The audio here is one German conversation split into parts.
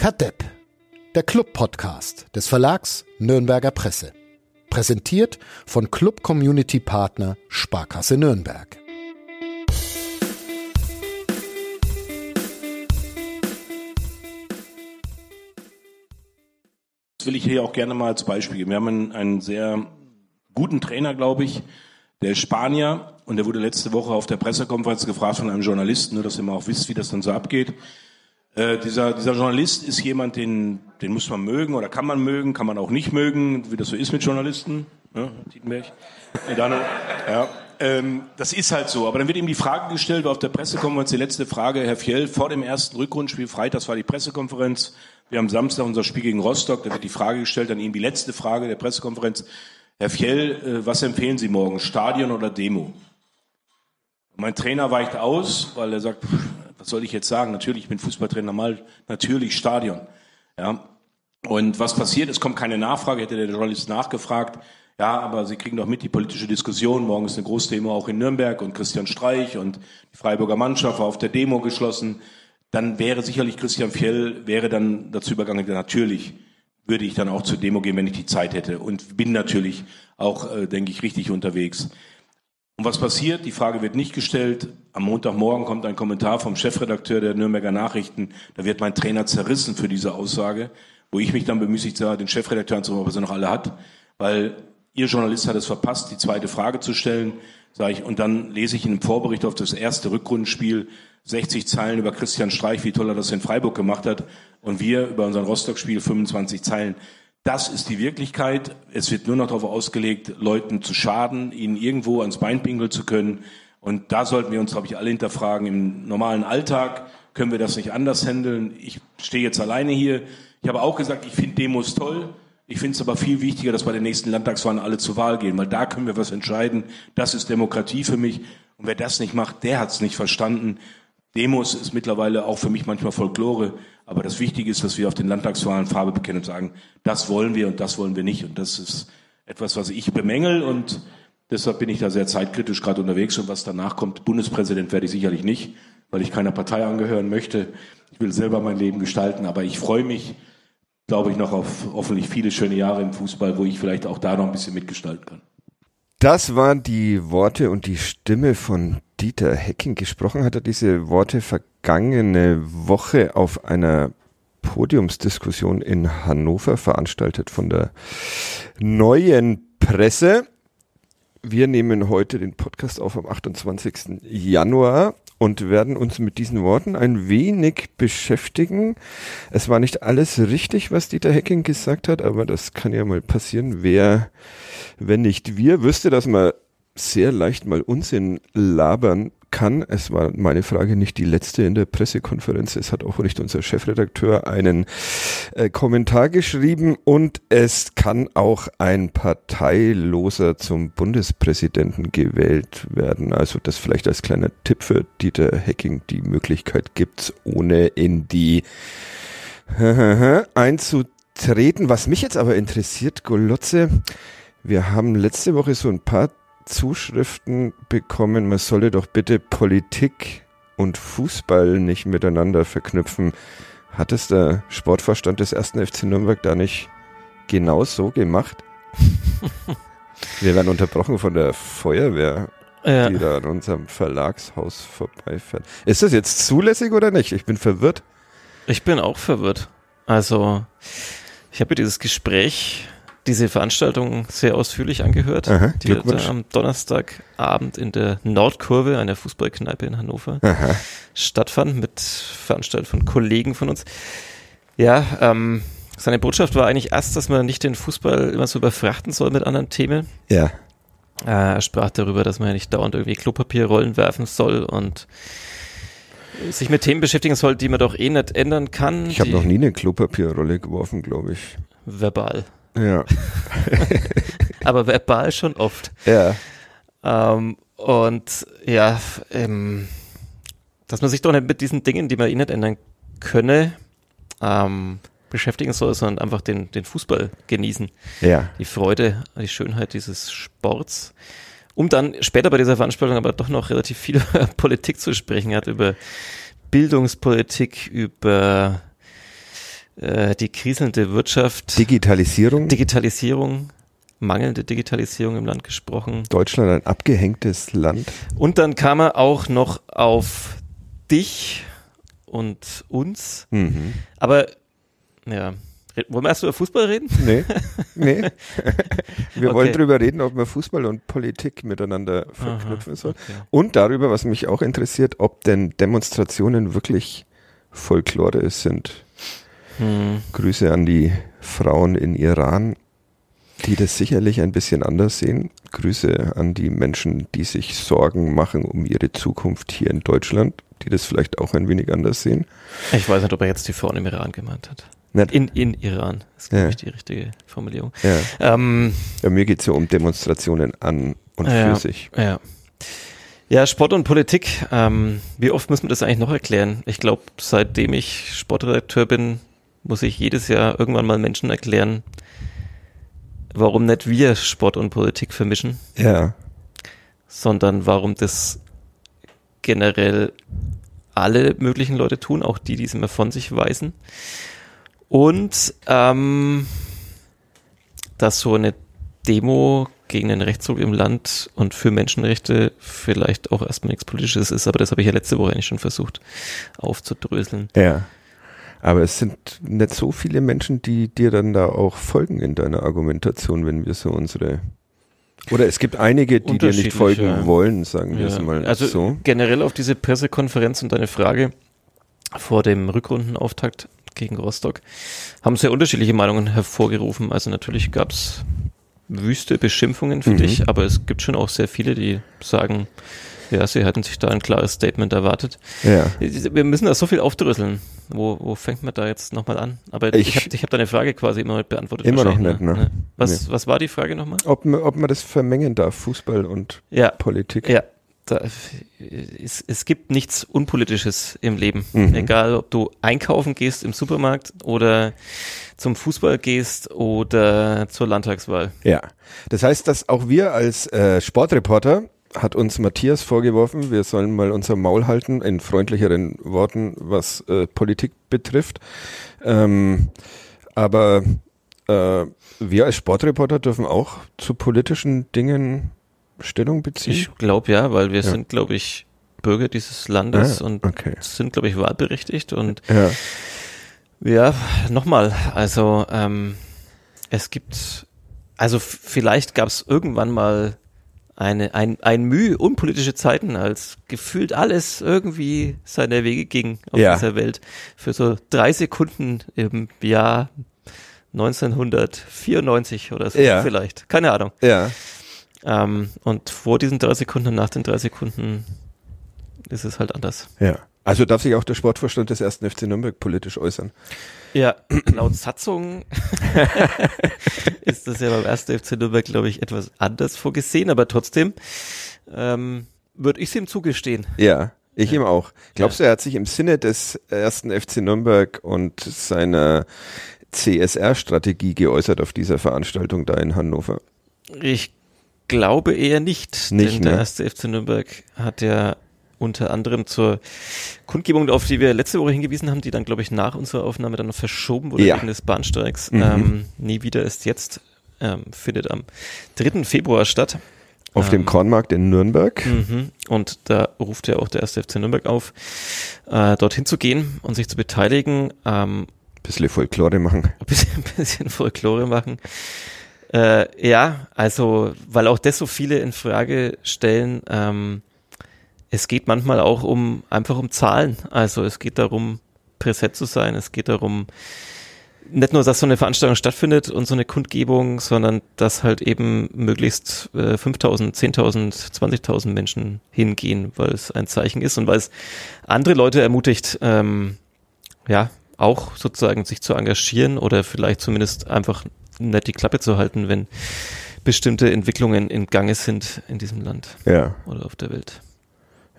Kadepp, der Club-Podcast des Verlags Nürnberger Presse. Präsentiert von Club Community Partner Sparkasse Nürnberg. Das will ich hier auch gerne mal als Beispiel geben. Wir haben einen, sehr guten Trainer, glaube ich, der ist Spanier und der wurde letzte Woche auf der Pressekonferenz gefragt von einem Journalisten, nur dass ihr mal auch wisst, wie das dann so abgeht. Äh, dieser, dieser Journalist ist jemand, den, den muss man mögen oder kann man mögen, kann man auch nicht mögen, wie das so ist mit Journalisten. Ja, Tietenberg. Ja, ähm, das ist halt so. Aber dann wird ihm die Frage gestellt, auf der Pressekonferenz die letzte Frage, Herr Fjell, vor dem ersten Rückrundenspiel, Freitags war die Pressekonferenz, wir haben Samstag unser Spiel gegen Rostock, da wird die Frage gestellt, an ihm die letzte Frage der Pressekonferenz, Herr Fjell, äh, was empfehlen Sie morgen, Stadion oder Demo? Mein Trainer weicht aus, weil er sagt, was soll ich jetzt sagen? Natürlich, ich bin Fußballtrainer, mal natürlich Stadion. Ja. Und was passiert? Es kommt keine Nachfrage, hätte der Journalist nachgefragt. Ja, aber Sie kriegen doch mit die politische Diskussion. Morgen ist eine Großdemo auch in Nürnberg und Christian Streich und die Freiburger Mannschaft war auf der Demo geschlossen. Dann wäre sicherlich Christian Fjell, wäre dann dazu übergegangen, natürlich würde ich dann auch zur Demo gehen, wenn ich die Zeit hätte. Und bin natürlich auch, äh, denke ich, richtig unterwegs. Und was passiert? Die Frage wird nicht gestellt. Am Montagmorgen kommt ein Kommentar vom Chefredakteur der Nürnberger Nachrichten. Da wird mein Trainer zerrissen für diese Aussage, wo ich mich dann bemüßigt sah, den Chefredakteur anzurufen, ob er sie noch alle hat. Weil Ihr Journalist hat es verpasst, die zweite Frage zu stellen. Sag ich, und dann lese ich in einem Vorbericht auf das erste Rückrundenspiel 60 Zeilen über Christian Streich, wie toll er das in Freiburg gemacht hat. Und wir über unseren Rostock-Spiel 25 Zeilen. Das ist die Wirklichkeit. Es wird nur noch darauf ausgelegt, Leuten zu schaden, ihnen irgendwo ans Bein pinkeln zu können. Und da sollten wir uns, glaube ich, alle hinterfragen. Im normalen Alltag können wir das nicht anders handeln. Ich stehe jetzt alleine hier. Ich habe auch gesagt, ich finde Demos toll. Ich finde es aber viel wichtiger, dass bei den nächsten Landtagswahlen alle zur Wahl gehen, weil da können wir was entscheiden. Das ist Demokratie für mich. Und wer das nicht macht, der hat es nicht verstanden. Demos ist mittlerweile auch für mich manchmal Folklore. Aber das Wichtige ist, dass wir auf den Landtagswahlen Farbe bekennen und sagen, das wollen wir und das wollen wir nicht. Und das ist etwas, was ich bemängel und deshalb bin ich da sehr zeitkritisch gerade unterwegs. Und was danach kommt, Bundespräsident werde ich sicherlich nicht, weil ich keiner Partei angehören möchte. Ich will selber mein Leben gestalten, aber ich freue mich, glaube ich, noch auf hoffentlich viele schöne Jahre im Fußball, wo ich vielleicht auch da noch ein bisschen mitgestalten kann. Das waren die Worte und die Stimme von Dieter Hecking. Gesprochen hat er diese Worte vergangene Woche auf einer Podiumsdiskussion in Hannover, veranstaltet von der neuen Presse. Wir nehmen heute den Podcast auf am 28. Januar und werden uns mit diesen Worten ein wenig beschäftigen. Es war nicht alles richtig, was Dieter Hecking gesagt hat, aber das kann ja mal passieren. Wer, wenn nicht wir, wüsste, dass man sehr leicht mal Unsinn labern kann. Es war meine Frage nicht die letzte in der Pressekonferenz. Es hat auch nicht unser Chefredakteur einen äh, Kommentar geschrieben und es kann auch ein Parteiloser zum Bundespräsidenten gewählt werden. Also das vielleicht als kleiner Tipp für Dieter Hecking. Die Möglichkeit gibt's, ohne in die einzutreten. Was mich jetzt aber interessiert, Golotze, wir haben letzte Woche so ein paar Zuschriften bekommen, man solle doch bitte Politik und Fußball nicht miteinander verknüpfen. Hat es der Sportvorstand des ersten FC Nürnberg da nicht genau so gemacht? Wir werden unterbrochen von der Feuerwehr, ja. die da an unserem Verlagshaus vorbeifährt. Ist das jetzt zulässig oder nicht? Ich bin verwirrt. Ich bin auch verwirrt. Also, ich habe dieses Gespräch diese Veranstaltung sehr ausführlich angehört, Aha, die wird am Donnerstagabend in der Nordkurve, einer Fußballkneipe in Hannover, Aha. stattfand mit Veranstaltungen von Kollegen von uns. Ja, ähm, seine Botschaft war eigentlich erst, dass man nicht den Fußball immer so überfrachten soll mit anderen Themen. Ja. Äh, er sprach darüber, dass man ja nicht dauernd irgendwie Klopapierrollen werfen soll und sich mit Themen beschäftigen soll, die man doch eh nicht ändern kann. Ich habe noch nie eine Klopapierrolle geworfen, glaube ich. Verbal. Ja. Aber verbal schon oft. Ja. Ähm, und ja, ähm, dass man sich doch nicht mit diesen Dingen, die man eh nicht ändern könne, ähm, beschäftigen soll, sondern einfach den, den Fußball genießen. Ja. Die Freude, die Schönheit dieses Sports. Um dann später bei dieser Veranstaltung aber doch noch relativ viel über Politik zu sprechen hat, über Bildungspolitik, über äh, die kriselnde Wirtschaft. Digitalisierung. Digitalisierung, mangelnde Digitalisierung im Land gesprochen. Deutschland ein abgehängtes Land. Und dann kam er auch noch auf dich und uns. Mhm. Aber ja, wollen wir erst über Fußball reden? Nee, nee. Wir okay. wollen darüber reden, ob man Fußball und Politik miteinander verknüpfen soll. Okay. Und darüber, was mich auch interessiert, ob denn Demonstrationen wirklich Folklore sind. Hm. Grüße an die Frauen in Iran, die das sicherlich ein bisschen anders sehen. Grüße an die Menschen, die sich Sorgen machen um ihre Zukunft hier in Deutschland, die das vielleicht auch ein wenig anders sehen. Ich weiß nicht, ob er jetzt die Frauen im Iran gemeint hat. In, in Iran ist, glaube ja. ich, die richtige Formulierung. Ja. Ähm, ja mir geht es ja um Demonstrationen an und ja, für sich. Ja. Ja, Sport und Politik. Ähm, wie oft muss man das eigentlich noch erklären? Ich glaube, seitdem ich Sportredakteur bin, muss ich jedes Jahr irgendwann mal Menschen erklären, warum nicht wir Sport und Politik vermischen. Ja. Sondern warum das generell alle möglichen Leute tun, auch die, die es immer von sich weisen. Und ähm, dass so eine Demo gegen den Rechtsruck im Land und für Menschenrechte vielleicht auch erstmal nichts Politisches ist, aber das habe ich ja letzte Woche eigentlich schon versucht aufzudröseln. Ja. Aber es sind nicht so viele Menschen, die dir dann da auch folgen in deiner Argumentation, wenn wir so unsere oder es gibt einige, die dir nicht folgen ja. wollen, sagen wir ja. es mal also so. Generell auf diese Pressekonferenz und deine Frage vor dem Rückrundenauftakt gegen Rostock, haben sehr unterschiedliche Meinungen hervorgerufen. Also natürlich gab es wüste Beschimpfungen für mhm. dich, aber es gibt schon auch sehr viele, die sagen, ja, sie hätten sich da ein klares Statement erwartet. Ja. Wir müssen da so viel aufdrüsseln. Wo, wo fängt man da jetzt nochmal an? Aber ich, ich habe ich hab deine Frage quasi immer beantwortet. Immer noch nicht, ne? ne? Was, nee. was war die Frage nochmal? Ob, ob man das vermengen darf, Fußball und ja. Politik. Ja, da, es, es gibt nichts Unpolitisches im Leben. Mhm. Egal, ob du einkaufen gehst im Supermarkt oder zum Fußball gehst oder zur Landtagswahl. Ja, das heißt, dass auch wir als äh, Sportreporter hat uns Matthias vorgeworfen, wir sollen mal unser Maul halten, in freundlicheren Worten, was äh, Politik betrifft. Ähm, aber äh, wir als Sportreporter dürfen auch zu politischen Dingen Stellung beziehen? Ich glaube ja, weil wir ja. sind, glaube ich, Bürger dieses Landes ah, und okay. sind, glaube ich, wahlberechtigt und ja, ja nochmal, also ähm, es gibt, also vielleicht gab es irgendwann mal eine, ein, ein Mühe, unpolitische Zeiten, als gefühlt alles irgendwie seine Wege ging auf ja. dieser Welt. Für so drei Sekunden im Jahr 1994 oder so ja. vielleicht. Keine Ahnung. Ja. Ähm, und vor diesen drei Sekunden und nach den drei Sekunden ist es halt anders. Ja. Also darf sich auch der Sportvorstand des ersten FC Nürnberg politisch äußern. Ja, laut Satzung ist das ja beim ersten FC Nürnberg, glaube ich, etwas anders vorgesehen, aber trotzdem ähm, würde ich es ihm zugestehen. Ja, ich ja. ihm auch. Glaubst du, er hat sich im Sinne des ersten FC Nürnberg und seiner CSR-Strategie geäußert auf dieser Veranstaltung da in Hannover? Ich glaube eher nicht, nicht denn ne? der erste FC Nürnberg hat ja unter anderem zur Kundgebung, auf die wir letzte Woche hingewiesen haben, die dann, glaube ich, nach unserer Aufnahme dann noch verschoben wurde ja. wegen des Bahnsteigs. Mhm. Ähm, nie wieder ist jetzt, ähm, findet am 3. Februar statt. Auf ähm, dem Kornmarkt in Nürnberg. Mhm. Und da ruft ja auch der erste FC Nürnberg auf, äh, dorthin zu gehen und sich zu beteiligen. Ähm, bisschen Folklore machen. Ein bisschen, bisschen Folklore machen. Äh, ja, also, weil auch das so viele in Frage stellen, ähm, es geht manchmal auch um, einfach um Zahlen. Also es geht darum, präsent zu sein. Es geht darum, nicht nur, dass so eine Veranstaltung stattfindet und so eine Kundgebung, sondern dass halt eben möglichst äh, 5.000, 10.000, 20.000 Menschen hingehen, weil es ein Zeichen ist und weil es andere Leute ermutigt, ähm, ja, auch sozusagen sich zu engagieren oder vielleicht zumindest einfach nicht die Klappe zu halten, wenn bestimmte Entwicklungen in Gange sind in diesem Land ja. oder auf der Welt.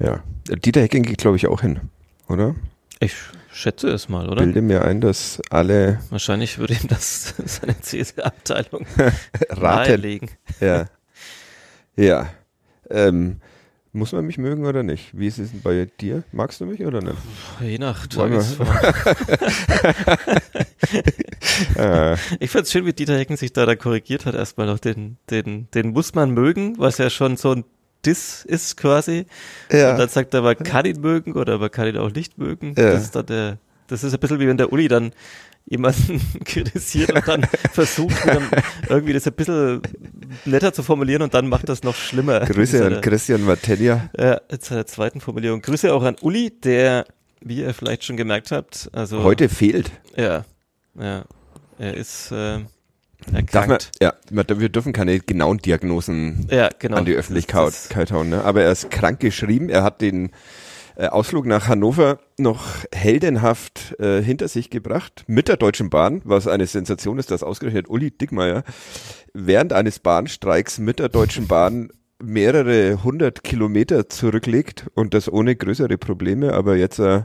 Ja. Dieter Hecking geht, glaube ich, auch hin, oder? Ich schätze es mal, oder? Bilde mir ein, dass alle. Wahrscheinlich würde ihm das seine CSR-Abteilung nahelegen. Ja. Ja. Ähm, Muss man mich mögen oder nicht? Wie ist es denn bei dir? Magst du mich oder nicht? Je nach Tagesform. Ah. ich fand es schön, wie Dieter Hecken sich da, da korrigiert hat. Erstmal noch den, den, den muss man mögen, was ja schon so ein Diss ist quasi. Ja. Und dann sagt er, man kann ihn mögen oder man kann ihn auch nicht mögen. Ja. Das ist dann der, das ist ein bisschen wie wenn der Uli dann jemanden kritisiert und dann versucht, dann irgendwie das ein bisschen netter zu formulieren und dann macht das noch schlimmer. Grüße an Christian Martellia. Ja, äh, zur zweiten Formulierung. Grüße auch an Uli, der, wie ihr vielleicht schon gemerkt habt, also. Heute fehlt. Ja, ja. Er ist, äh, man, ja, wir dürfen keine genauen Diagnosen ja, genau. an die Öffentlichkeit hauen, ne? aber er ist krank geschrieben. Er hat den äh, Ausflug nach Hannover noch heldenhaft äh, hinter sich gebracht mit der Deutschen Bahn, was eine Sensation ist, dass ausgerechnet Uli Dickmeier während eines Bahnstreiks mit der Deutschen Bahn mehrere hundert Kilometer zurücklegt und das ohne größere Probleme, aber jetzt äh,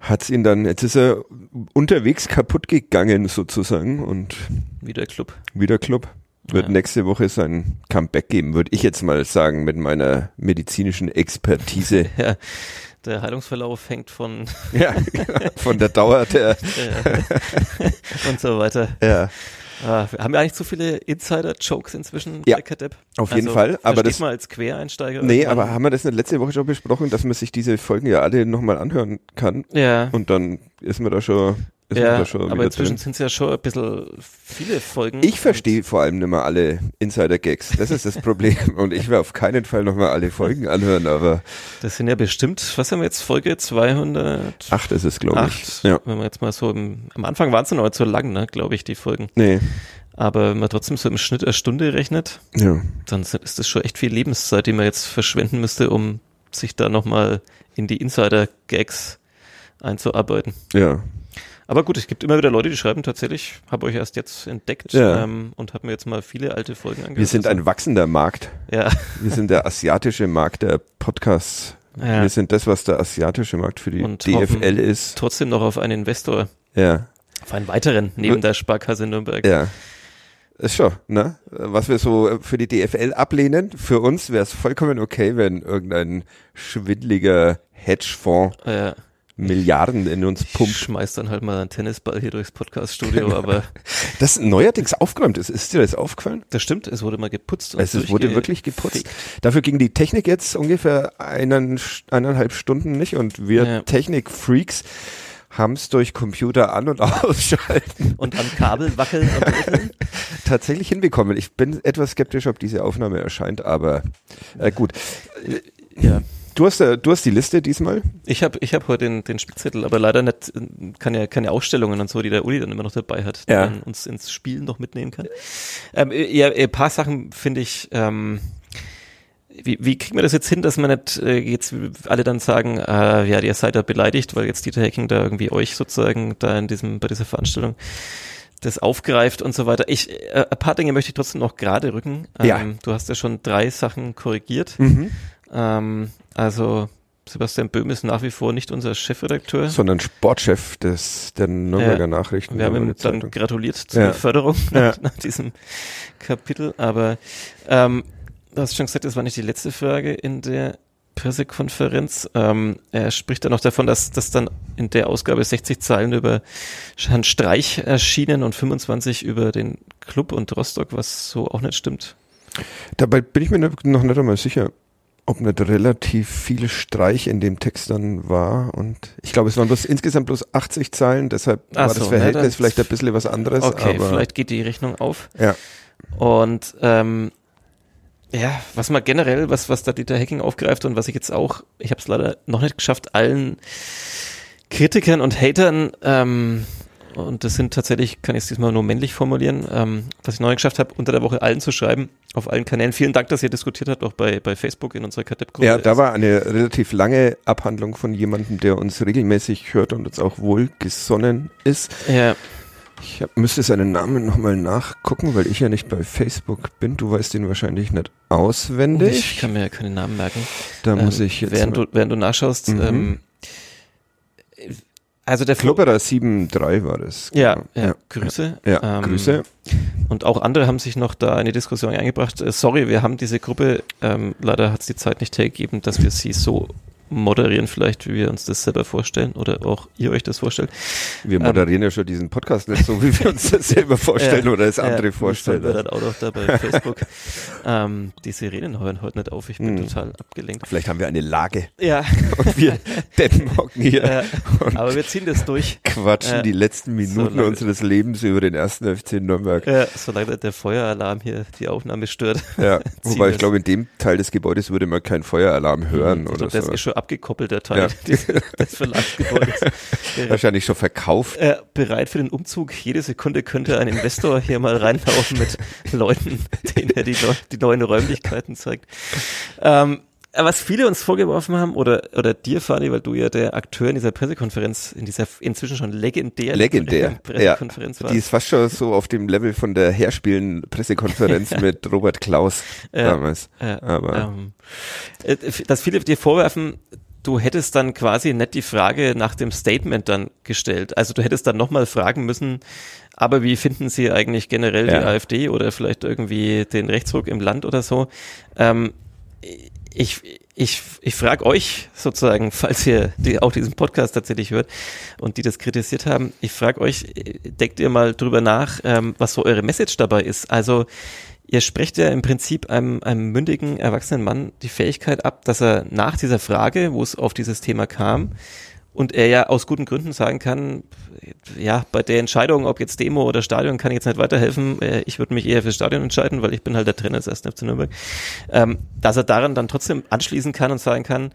hat's ihn dann, jetzt ist er unterwegs kaputt gegangen sozusagen und wieder Club. Wieder Club. Wird ja. nächste Woche sein Comeback geben, würde ich jetzt mal sagen, mit meiner medizinischen Expertise. ja, der Heilungsverlauf hängt von, ja, von der Dauer der und so weiter. Ja. Ah, haben wir eigentlich zu viele Insider-Jokes inzwischen ja? Auf jeden also, Fall. Aber das mal als Quereinsteiger. Nee, aber haben wir das nicht letzte Woche schon besprochen, dass man sich diese Folgen ja alle nochmal anhören kann? Ja. Und dann ist man da schon ist ja, aber inzwischen sind es ja schon ein bisschen viele Folgen. Ich verstehe vor allem nicht mehr alle Insider-Gags. Das ist das Problem. Und ich will auf keinen Fall nochmal alle Folgen anhören, aber. Das sind ja bestimmt, was haben wir jetzt, Folge 200? Acht ist es, glaube ich. Ja. Wenn wir jetzt mal so im, am Anfang waren es noch zu lang, ne, glaube ich, die Folgen. Nee. Aber wenn man trotzdem so im Schnitt eine Stunde rechnet, ja. dann ist das schon echt viel Lebenszeit, die man jetzt verschwenden müsste, um sich da nochmal in die Insider-Gags einzuarbeiten. Ja. Aber gut, es gibt immer wieder Leute, die schreiben tatsächlich, habe euch erst jetzt entdeckt ja. ähm, und habe mir jetzt mal viele alte Folgen angehört. Wir sind ein wachsender Markt. Ja. Wir sind der asiatische Markt der Podcasts. Ja. Wir sind das, was der asiatische Markt für die und DFL ist. Trotzdem noch auf einen Investor. Ja. Auf einen weiteren neben der Sparkasse Nürnberg. Ja. Ist schon, ne? Was wir so für die DFL ablehnen, für uns wäre es vollkommen okay, wenn irgendein schwindliger Hedgefonds ja. Milliarden in uns pumpt. Ich schmeiß dann halt mal einen Tennisball hier durchs Podcaststudio, aber. Das neuerdings aufgeräumt ist. Ist dir das aufgefallen? Das stimmt, es wurde mal geputzt. Und es wurde wirklich geputzt. Dafür ging die Technik jetzt ungefähr einen, eineinhalb Stunden nicht und wir ja. Technik-Freaks haben es durch Computer an- und ausschalten. Und am Kabel wackeln und Tatsächlich hinbekommen. Ich bin etwas skeptisch, ob diese Aufnahme erscheint, aber äh, gut. Ja. Du hast, äh, du hast die Liste diesmal? Ich habe ich hab heute den, den Spickzettel, aber leider nicht, keine, keine Ausstellungen und so, die der Uli dann immer noch dabei hat, die ja. man uns ins Spiel noch mitnehmen kann. Ähm, ja, ein paar Sachen finde ich, ähm, wie, wie kriegen wir das jetzt hin, dass man nicht äh, jetzt alle dann sagen, äh, ja, ihr seid da beleidigt, weil jetzt Dieter Hacking da irgendwie euch sozusagen da in diesem, bei dieser Veranstaltung das aufgreift und so weiter. Ich, äh, ein paar Dinge möchte ich trotzdem noch gerade rücken. Ähm, ja. Du hast ja schon drei Sachen korrigiert. Mhm. Ähm, also Sebastian Böhm ist nach wie vor nicht unser Chefredakteur. Sondern Sportchef des, der Nürnberger ja, Nachrichten. Wir haben ihm dann gratuliert zur ja. Förderung ja. nach, nach, diesem Kapitel. Aber ähm, du hast schon gesagt, das war nicht die letzte Frage in der Pressekonferenz. Ähm, er spricht dann noch davon, dass, dass dann in der Ausgabe 60 Zeilen über Herrn Streich erschienen und 25 über den Club und Rostock, was so auch nicht stimmt. Dabei bin ich mir noch nicht einmal sicher ob nicht relativ viel Streich in dem Text dann war. Und ich glaube, es waren bloß insgesamt bloß 80 Zeilen, deshalb Ach war so, das Verhältnis ja, vielleicht ein bisschen was anderes. Okay, vielleicht geht die Rechnung auf. Ja. Und ähm, ja, was mal generell, was, was da Dieter Hacking aufgreift und was ich jetzt auch, ich habe es leider noch nicht geschafft, allen Kritikern und Hatern ähm, und das sind tatsächlich, kann ich es diesmal nur männlich formulieren, ähm, was ich neu geschafft habe, unter der Woche allen zu schreiben, auf allen Kanälen. Vielen Dank, dass ihr diskutiert habt, auch bei, bei Facebook in unserer KTEP-Gruppe. Ja, da war eine relativ lange Abhandlung von jemandem, der uns regelmäßig hört und uns auch wohlgesonnen ist. Ja. Ich hab, müsste seinen Namen nochmal nachgucken, weil ich ja nicht bei Facebook bin. Du weißt ihn wahrscheinlich nicht auswendig. Ich kann mir ja keine Namen merken. Da ähm, muss ich jetzt. Während, du, während du nachschaust, mhm. ähm, also der Klubberer 7.3 war das. Ja, genau. ja, ja, Grüße. Ja, ähm, Grüße. und auch andere haben sich noch da in die Diskussion eingebracht. Äh, sorry, wir haben diese Gruppe, ähm, leider hat es die Zeit nicht hergegeben, dass wir sie so moderieren vielleicht, wie wir uns das selber vorstellen oder auch ihr euch das vorstellt. Wir moderieren ähm, ja schon diesen Podcast nicht so, wie wir uns das selber vorstellen äh, oder es andere äh, vorstellen. Wir dann auch noch da bei Facebook. ähm, die Sirenen hören heute nicht auf, ich bin hm. total abgelenkt. Vielleicht haben wir eine Lage. Ja. Und wir Deppen hocken hier. Äh, aber wir ziehen das durch. Quatschen die letzten Minuten solange, unseres Lebens über den ersten FC Nürnberg. Ja, solange der Feueralarm hier die Aufnahme stört. Ja, wobei ich glaube, in dem Teil des Gebäudes würde man keinen Feueralarm hören. Ich oder glaub, so. Ist schon abgekoppelt, der Teil ja. des Verlagsgebäudes. Wahrscheinlich schon verkauft. Äh, bereit für den Umzug. Jede Sekunde könnte ein Investor hier mal reinlaufen mit Leuten, denen er die, die neuen Räumlichkeiten zeigt. Ähm, was viele uns vorgeworfen haben, oder, oder dir, Fadi, weil du ja der Akteur in dieser Pressekonferenz, in dieser inzwischen schon legendär legendär Pressekonferenz ja, warst. Die ist fast schon so auf dem Level von der Herspielen Pressekonferenz mit Robert Klaus ja, damals. Ja, Aber ähm, äh, dass viele dir vorwerfen, du hättest dann quasi nicht die Frage nach dem Statement dann gestellt. Also du hättest dann nochmal fragen müssen, aber wie finden Sie eigentlich generell ja. die AfD oder vielleicht irgendwie den Rechtsruck im Land oder so? Ähm, ich, ich, ich frage euch sozusagen, falls ihr die, auch diesen Podcast tatsächlich hört und die das kritisiert haben, ich frage euch, denkt ihr mal drüber nach, ähm, was so eure Message dabei ist. Also ihr sprecht ja im Prinzip einem, einem mündigen, erwachsenen Mann die Fähigkeit ab, dass er nach dieser Frage, wo es auf dieses Thema kam, und er ja aus guten Gründen sagen kann, ja, bei der Entscheidung, ob jetzt Demo oder Stadion, kann ich jetzt nicht weiterhelfen. Äh, ich würde mich eher fürs Stadion entscheiden, weil ich bin halt der Trainer des 1. FC Nürnberg. Ähm, dass er daran dann trotzdem anschließen kann und sagen kann,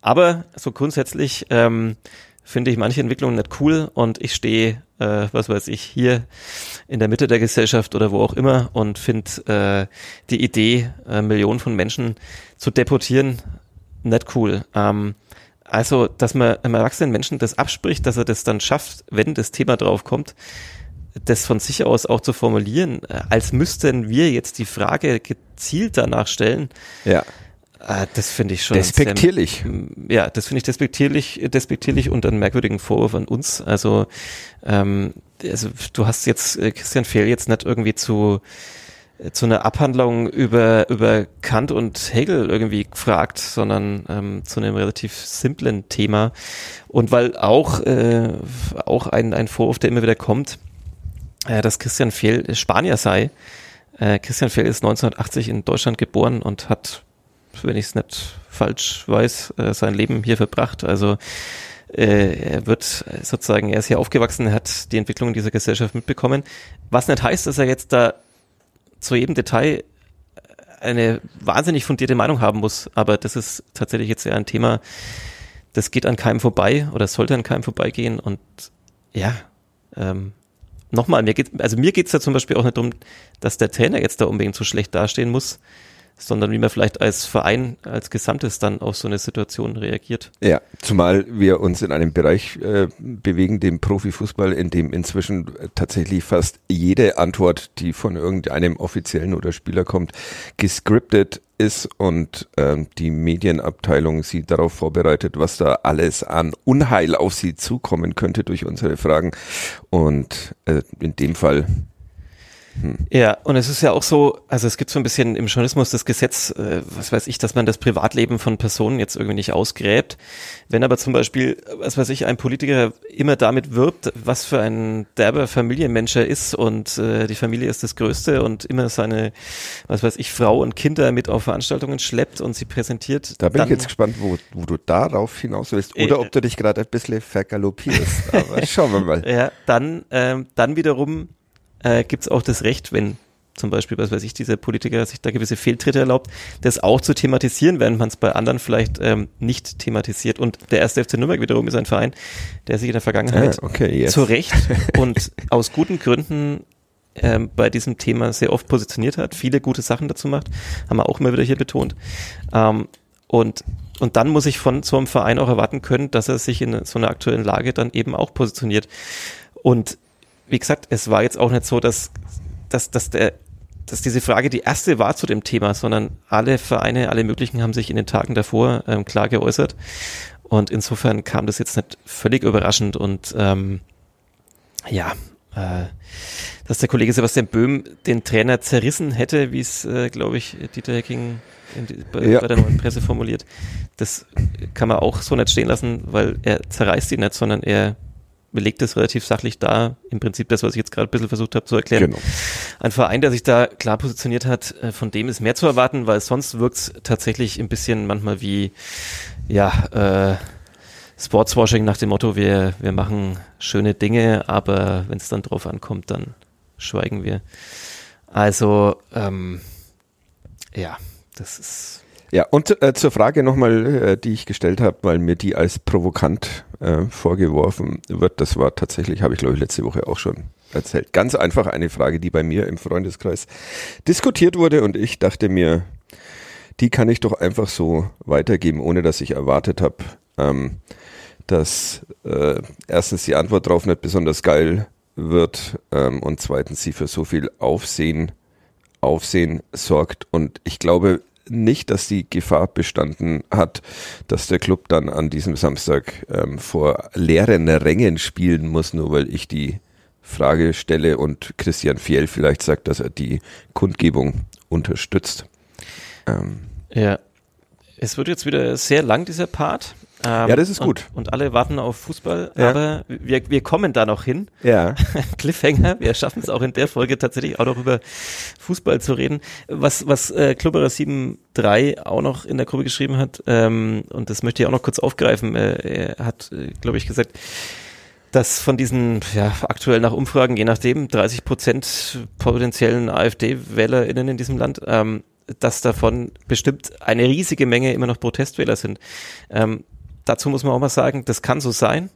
aber so grundsätzlich ähm, finde ich manche Entwicklungen nicht cool und ich stehe, äh, was weiß ich, hier in der Mitte der Gesellschaft oder wo auch immer und finde äh, die Idee, äh, Millionen von Menschen zu deportieren, nicht cool. Ähm, also, dass man einem erwachsenen Menschen das abspricht, dass er das dann schafft, wenn das Thema draufkommt, das von sich aus auch zu formulieren, äh, als müssten wir jetzt die Frage gezielt danach stellen. Ja. Äh, das finde ich schon. Despektierlich. Sehr, ja, das finde ich despektierlich, despektierlich und einen merkwürdigen Vorwurf an uns. Also, ähm, also du hast jetzt äh, Christian Fehl jetzt nicht irgendwie zu zu einer Abhandlung über, über Kant und Hegel irgendwie gefragt, sondern ähm, zu einem relativ simplen Thema. Und weil auch, äh, auch ein, ein Vorwurf, der immer wieder kommt, äh, dass Christian Fehl Spanier sei. Äh, Christian Fehl ist 1980 in Deutschland geboren und hat, wenn ich es nicht falsch weiß, äh, sein Leben hier verbracht. Also äh, er wird sozusagen, er ist hier aufgewachsen, er hat die Entwicklung dieser Gesellschaft mitbekommen. Was nicht heißt, dass er jetzt da zu jedem Detail eine wahnsinnig fundierte Meinung haben muss. Aber das ist tatsächlich jetzt ja ein Thema, das geht an keinem vorbei oder sollte an keinem vorbeigehen. Und ja, ähm, nochmal, mir geht, also mir geht es da zum Beispiel auch nicht darum, dass der Trainer jetzt da unbedingt so schlecht dastehen muss, sondern wie man vielleicht als Verein, als Gesamtes dann auf so eine Situation reagiert. Ja, zumal wir uns in einem Bereich äh, bewegen, dem Profifußball, in dem inzwischen tatsächlich fast jede Antwort, die von irgendeinem Offiziellen oder Spieler kommt, gescriptet ist und ähm, die Medienabteilung sie darauf vorbereitet, was da alles an Unheil auf sie zukommen könnte durch unsere Fragen. Und äh, in dem Fall hm. Ja, und es ist ja auch so, also es gibt so ein bisschen im Journalismus das Gesetz, äh, was weiß ich, dass man das Privatleben von Personen jetzt irgendwie nicht ausgräbt. Wenn aber zum Beispiel, was weiß ich, ein Politiker immer damit wirbt, was für ein derber Familienmensch er ist und äh, die Familie ist das Größte und immer seine, was weiß ich, Frau und Kinder mit auf Veranstaltungen schleppt und sie präsentiert. Da bin dann, ich jetzt gespannt, wo, wo du darauf hinaus willst oder äh, ob du dich gerade ein bisschen vergaloppierst. Aber schauen wir mal. Ja, dann, ähm, dann wiederum äh, gibt es auch das Recht, wenn zum Beispiel, was weiß ich, dieser Politiker sich da gewisse Fehltritte erlaubt, das auch zu thematisieren, während man es bei anderen vielleicht ähm, nicht thematisiert. Und der erste FC Nürnberg wiederum ist ein Verein, der sich in der Vergangenheit ah, okay, yes. zu Recht und aus guten Gründen ähm, bei diesem Thema sehr oft positioniert hat, viele gute Sachen dazu macht, haben wir auch immer wieder hier betont. Ähm, und, und dann muss ich von so einem Verein auch erwarten können, dass er sich in so einer aktuellen Lage dann eben auch positioniert. Und wie gesagt, es war jetzt auch nicht so, dass, dass, dass der dass diese Frage die erste war zu dem Thema, sondern alle Vereine, alle möglichen haben sich in den Tagen davor ähm, klar geäußert. Und insofern kam das jetzt nicht völlig überraschend und ähm, ja, äh, dass der Kollege Sebastian Böhm den Trainer zerrissen hätte, wie es, äh, glaube ich, Dieter Hecking die, bei, ja. bei, der neuen Presse formuliert. Das kann man auch so nicht stehen lassen, weil er zerreißt ihn nicht, sondern er belegt es relativ sachlich dar. Im Prinzip das, was ich jetzt gerade ein bisschen versucht habe zu erklären. Genau. Ein Verein, der sich da klar positioniert hat, äh, von dem ist mehr zu erwarten, weil sonst wirkt es tatsächlich ein bisschen manchmal wie, ja, äh, Sportswashing nach dem Motto, wir, wir machen schöne Dinge, aber wenn es dann drauf ankommt, dann schweigen wir. Also, ähm, ja, das ist ja, und äh, zur Frage nochmal, äh, die ich gestellt habe, weil mir die als provokant äh, vorgeworfen wird, das war tatsächlich, habe ich glaube ich letzte Woche auch schon erzählt. Ganz einfach eine Frage, die bei mir im Freundeskreis diskutiert wurde und ich dachte mir, die kann ich doch einfach so weitergeben, ohne dass ich erwartet habe, ähm, dass äh, erstens die Antwort drauf nicht besonders geil wird ähm, und zweitens sie für so viel Aufsehen Aufsehen sorgt. Und ich glaube, nicht, dass die Gefahr bestanden hat, dass der Club dann an diesem Samstag ähm, vor leeren Rängen spielen muss, nur weil ich die Frage stelle und Christian Fiel vielleicht sagt, dass er die Kundgebung unterstützt. Ähm. Ja, es wird jetzt wieder sehr lang, dieser Part. Ähm, ja, das ist gut. Und, und, alle warten auf Fußball, ja. aber wir, wir kommen da noch hin. Ja. Cliffhanger, wir schaffen es auch in der Folge tatsächlich auch noch über Fußball zu reden. Was, was äh, Klubberer 7.3 auch noch in der Gruppe geschrieben hat, ähm, und das möchte ich auch noch kurz aufgreifen, äh, er hat, äh, glaube ich, gesagt, dass von diesen ja, aktuell nach Umfragen, je nachdem, 30 Prozent potenziellen AfD-WählerInnen in diesem Land, ähm, dass davon bestimmt eine riesige Menge immer noch Protestwähler sind. Ähm, dazu muss man auch mal sagen, das kann so sein,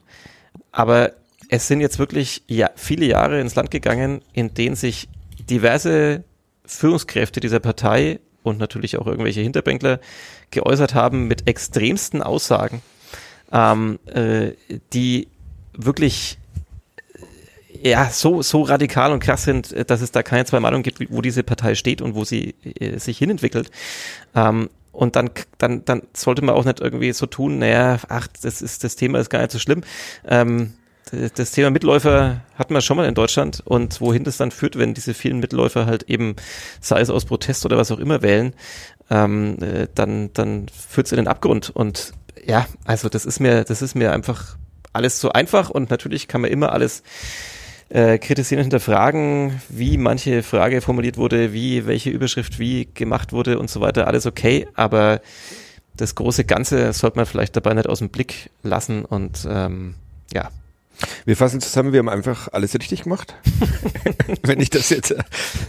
aber es sind jetzt wirklich ja, viele Jahre ins Land gegangen, in denen sich diverse Führungskräfte dieser Partei und natürlich auch irgendwelche Hinterbänkler geäußert haben mit extremsten Aussagen, ähm, äh, die wirklich äh, ja so so radikal und krass sind, dass es da keine zwei Meinungen gibt, wo diese Partei steht und wo sie äh, sich hinentwickelt. Ähm, und dann, dann, dann sollte man auch nicht irgendwie so tun, naja, ach, das ist, das Thema ist gar nicht so schlimm. Ähm, das Thema Mitläufer hatten wir schon mal in Deutschland und wohin das dann führt, wenn diese vielen Mitläufer halt eben, sei es aus Protest oder was auch immer wählen, ähm, äh, dann, dann führt es in den Abgrund. Und ja, also das ist mir, das ist mir einfach alles zu einfach und natürlich kann man immer alles äh, kritisieren und hinterfragen, wie manche Frage formuliert wurde, wie welche Überschrift wie gemacht wurde und so weiter, alles okay, aber das große Ganze sollte man vielleicht dabei nicht aus dem Blick lassen und ähm, ja. Wir fassen zusammen, wir haben einfach alles richtig gemacht. Wenn ich das jetzt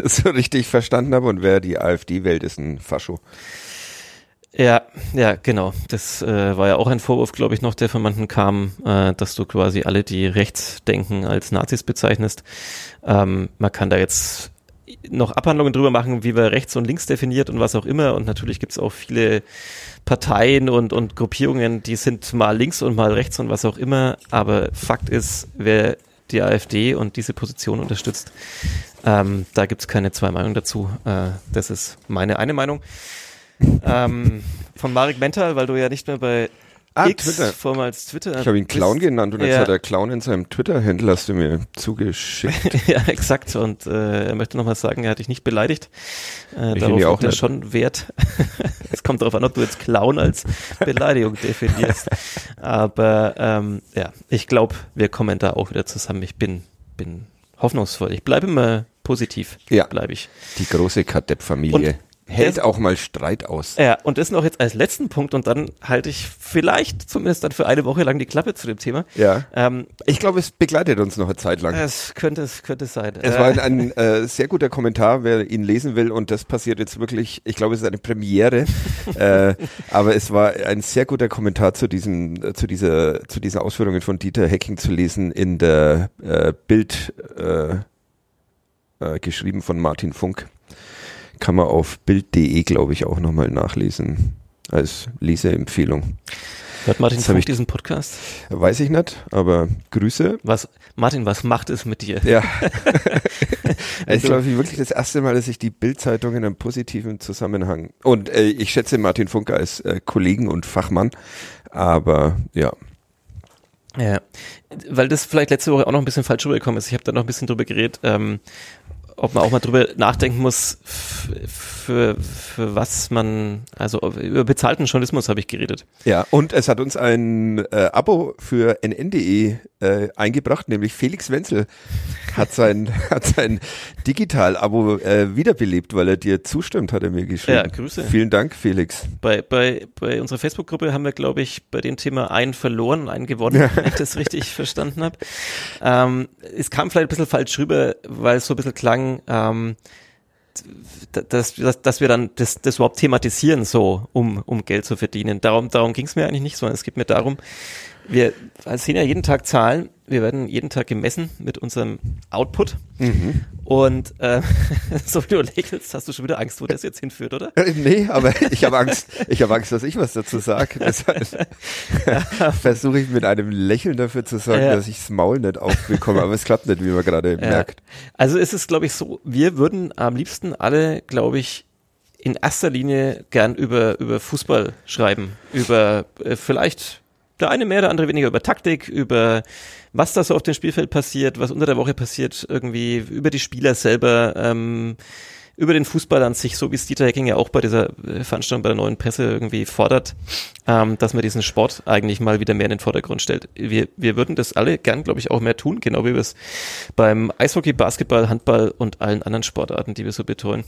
so richtig verstanden habe und wer die AfD wählt, ist ein Fascho. Ja, ja, genau. Das äh, war ja auch ein Vorwurf, glaube ich, noch, der von manchen kam, äh, dass du quasi alle, die rechts denken, als Nazis bezeichnest. Ähm, man kann da jetzt noch Abhandlungen drüber machen, wie wir rechts und links definiert und was auch immer. Und natürlich gibt es auch viele Parteien und, und Gruppierungen, die sind mal links und mal rechts und was auch immer. Aber Fakt ist, wer die AfD und diese Position unterstützt, ähm, da gibt es keine zwei Meinungen dazu. Äh, das ist meine eine Meinung ähm, von Marek Mental, weil du ja nicht mehr bei ah, X, Twitter. vormals Twitter. Ich habe ihn Clown genannt und jetzt ja. hat er Clown in seinem Twitter-Händler, hast du mir zugeschickt. ja, exakt. Und äh, er möchte nochmal sagen, er hat dich nicht beleidigt. Äh, ich darauf auch er schon Wert. es kommt darauf an, ob du jetzt Clown als Beleidigung definierst. Aber ähm, ja, ich glaube, wir kommen da auch wieder zusammen. Ich bin, bin hoffnungsvoll. Ich bleibe immer positiv. Ja. Bleibe ich. Die große Kadepp-Familie hält auch mal Streit aus. Ja, und das noch jetzt als letzten Punkt und dann halte ich vielleicht zumindest dann für eine Woche lang die Klappe zu dem Thema. Ja. Ähm, ich glaube, es begleitet uns noch eine Zeit lang. Es könnte, es könnte sein. Es äh, war ein, ein äh, sehr guter Kommentar, wer ihn lesen will und das passiert jetzt wirklich, ich glaube, es ist eine Premiere, äh, aber es war ein sehr guter Kommentar zu diesem, zu dieser, zu diesen Ausführungen von Dieter Hecking zu lesen in der äh, Bild, äh, äh, geschrieben von Martin Funk kann man auf bild.de, glaube ich, auch nochmal nachlesen. Als Leseempfehlung. Hört Martin Funk diesen Podcast? Weiß ich nicht, aber Grüße. Was, Martin, was macht es mit dir? Ja. es ist, glaube ich, wirklich das erste Mal, dass ich die Bildzeitung in einem positiven Zusammenhang und äh, ich schätze Martin Funke als äh, Kollegen und Fachmann, aber ja. Ja, weil das vielleicht letzte Woche auch noch ein bisschen falsch rübergekommen ist. Ich habe da noch ein bisschen drüber geredet, ähm, ob man auch mal drüber nachdenken muss, für, für was man, also über bezahlten Journalismus habe ich geredet. Ja, und es hat uns ein äh, Abo für nn.de äh, eingebracht, nämlich Felix Wenzel hat sein, hat sein Digital-Abo äh, wiederbelebt, weil er dir zustimmt, hat er mir geschrieben. Ja, Grüße. Vielen Dank, Felix. Bei, bei, bei unserer Facebook-Gruppe haben wir, glaube ich, bei dem Thema einen verloren und einen gewonnen, ja. wenn ich das richtig verstanden habe. Ähm, es kam vielleicht ein bisschen falsch rüber, weil es so ein bisschen klang, ähm, dass, dass, dass wir dann das, das überhaupt thematisieren, so, um, um Geld zu verdienen. Darum, darum ging es mir eigentlich nicht, sondern es geht mir darum, wir sehen ja jeden Tag Zahlen wir werden jeden Tag gemessen mit unserem Output. Mhm. Und äh, so wie du lächelst, hast du schon wieder Angst, wo das jetzt hinführt, oder? Äh, nee, aber ich habe Angst, ich habe Angst, dass ich was dazu sage. Deshalb versuche ich mit einem Lächeln dafür zu sorgen, ja. dass ich das Maul nicht aufbekomme. Aber es klappt nicht, wie man gerade ja. merkt. Also ist es, glaube ich, so, wir würden am liebsten alle, glaube ich, in erster Linie gern über, über Fußball schreiben. Über äh, vielleicht der eine mehr, der andere weniger über Taktik, über was da so auf dem Spielfeld passiert, was unter der Woche passiert, irgendwie über die Spieler selber, ähm, über den Fußball an sich, so wie es Dieter Hecking ja auch bei dieser äh, Veranstaltung bei der neuen Presse irgendwie fordert, ähm, dass man diesen Sport eigentlich mal wieder mehr in den Vordergrund stellt. Wir, wir würden das alle gern, glaube ich, auch mehr tun, genau wie wir es beim Eishockey, Basketball, Handball und allen anderen Sportarten, die wir so betreuen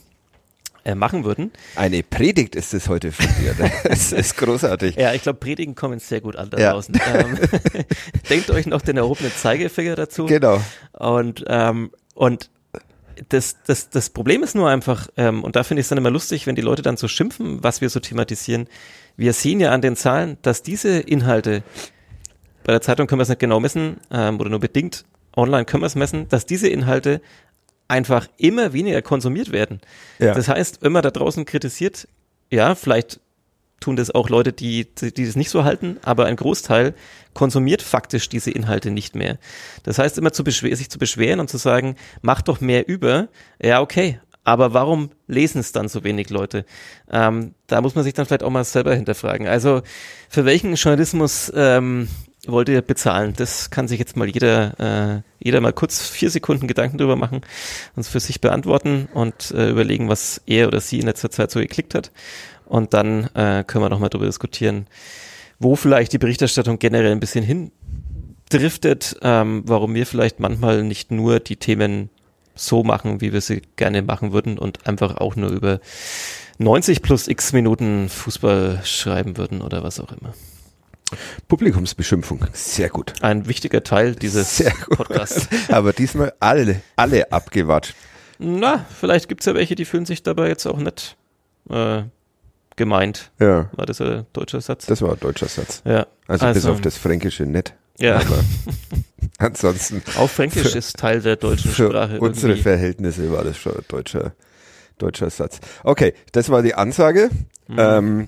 machen würden. Eine Predigt ist es heute von dir. Das ist großartig. ja, ich glaube, Predigen kommen sehr gut an da ja. draußen. Ähm, denkt euch noch den erhobenen Zeigefinger dazu. Genau. Und, ähm, und das, das, das Problem ist nur einfach, ähm, und da finde ich es dann immer lustig, wenn die Leute dann so schimpfen, was wir so thematisieren. Wir sehen ja an den Zahlen, dass diese Inhalte, bei der Zeitung können wir es nicht genau messen, ähm, oder nur bedingt, online können wir es messen, dass diese Inhalte einfach immer weniger konsumiert werden. Ja. Das heißt, wenn man da draußen kritisiert, ja, vielleicht tun das auch Leute, die, die, die das nicht so halten, aber ein Großteil konsumiert faktisch diese Inhalte nicht mehr. Das heißt, immer zu sich zu beschweren und zu sagen, mach doch mehr über, ja, okay, aber warum lesen es dann so wenig Leute? Ähm, da muss man sich dann vielleicht auch mal selber hinterfragen. Also für welchen Journalismus ähm, wollt ihr bezahlen? Das kann sich jetzt mal jeder, äh, jeder mal kurz vier Sekunden Gedanken drüber machen, uns für sich beantworten und äh, überlegen, was er oder sie in letzter Zeit so geklickt hat. Und dann äh, können wir nochmal darüber diskutieren, wo vielleicht die Berichterstattung generell ein bisschen hindriftet, ähm, warum wir vielleicht manchmal nicht nur die Themen so machen, wie wir sie gerne machen würden und einfach auch nur über 90 plus x Minuten Fußball schreiben würden oder was auch immer. Publikumsbeschimpfung, sehr gut. Ein wichtiger Teil dieses Podcasts. Aber diesmal alle, alle abgewatscht. Na, vielleicht gibt es ja welche, die fühlen sich dabei jetzt auch nicht äh, gemeint. Ja. War das ein deutscher Satz? Das war ein deutscher Satz. Ja. Also, also bis auf das Fränkische nett. Ja. Aber ansonsten. Auch Fränkisch ist Teil der deutschen Sprache. Für unsere irgendwie. Verhältnisse war das schon ein deutscher, deutscher Satz. Okay, das war die Ansage. Mhm. Ähm,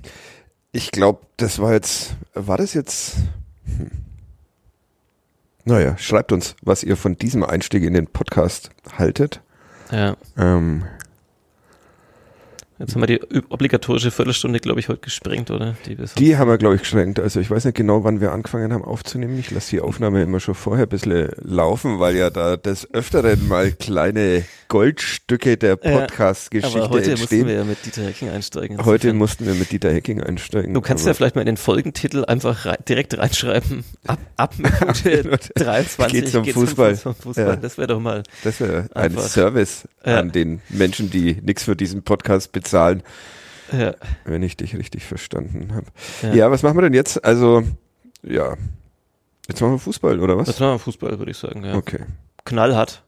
ich glaube, das war jetzt, war das jetzt? Hm. Naja, schreibt uns, was ihr von diesem Einstieg in den Podcast haltet. Ja. Ähm, Jetzt haben wir die obligatorische Viertelstunde, glaube ich, heute gesprengt, oder? Die, die haben wir, glaube ich, gesprengt. Also ich weiß nicht genau, wann wir angefangen haben aufzunehmen. Ich lasse die Aufnahme immer schon vorher ein bisschen laufen, weil ja da des Öfteren mal kleine Goldstücke der Podcast-Geschichte ja, heute entstehen. mussten wir ja mit Dieter Hecking einsteigen. Heute mussten wir mit Dieter Hecking einsteigen. Du kannst ja vielleicht mal in den Folgentitel einfach rei direkt reinschreiben. Ab, ab Minute 23 geht zum Fußball. Zum Fußball. Ja. Das wäre doch mal Das wäre ein Service ja. an den Menschen, die nichts für diesen Podcast bezahlen Zahlen. Ja. Wenn ich dich richtig verstanden habe. Ja. ja. was machen wir denn jetzt? Also, ja. Jetzt machen wir Fußball, oder was? Jetzt machen wir Fußball, würde ich sagen, ja. Okay. Knallhart.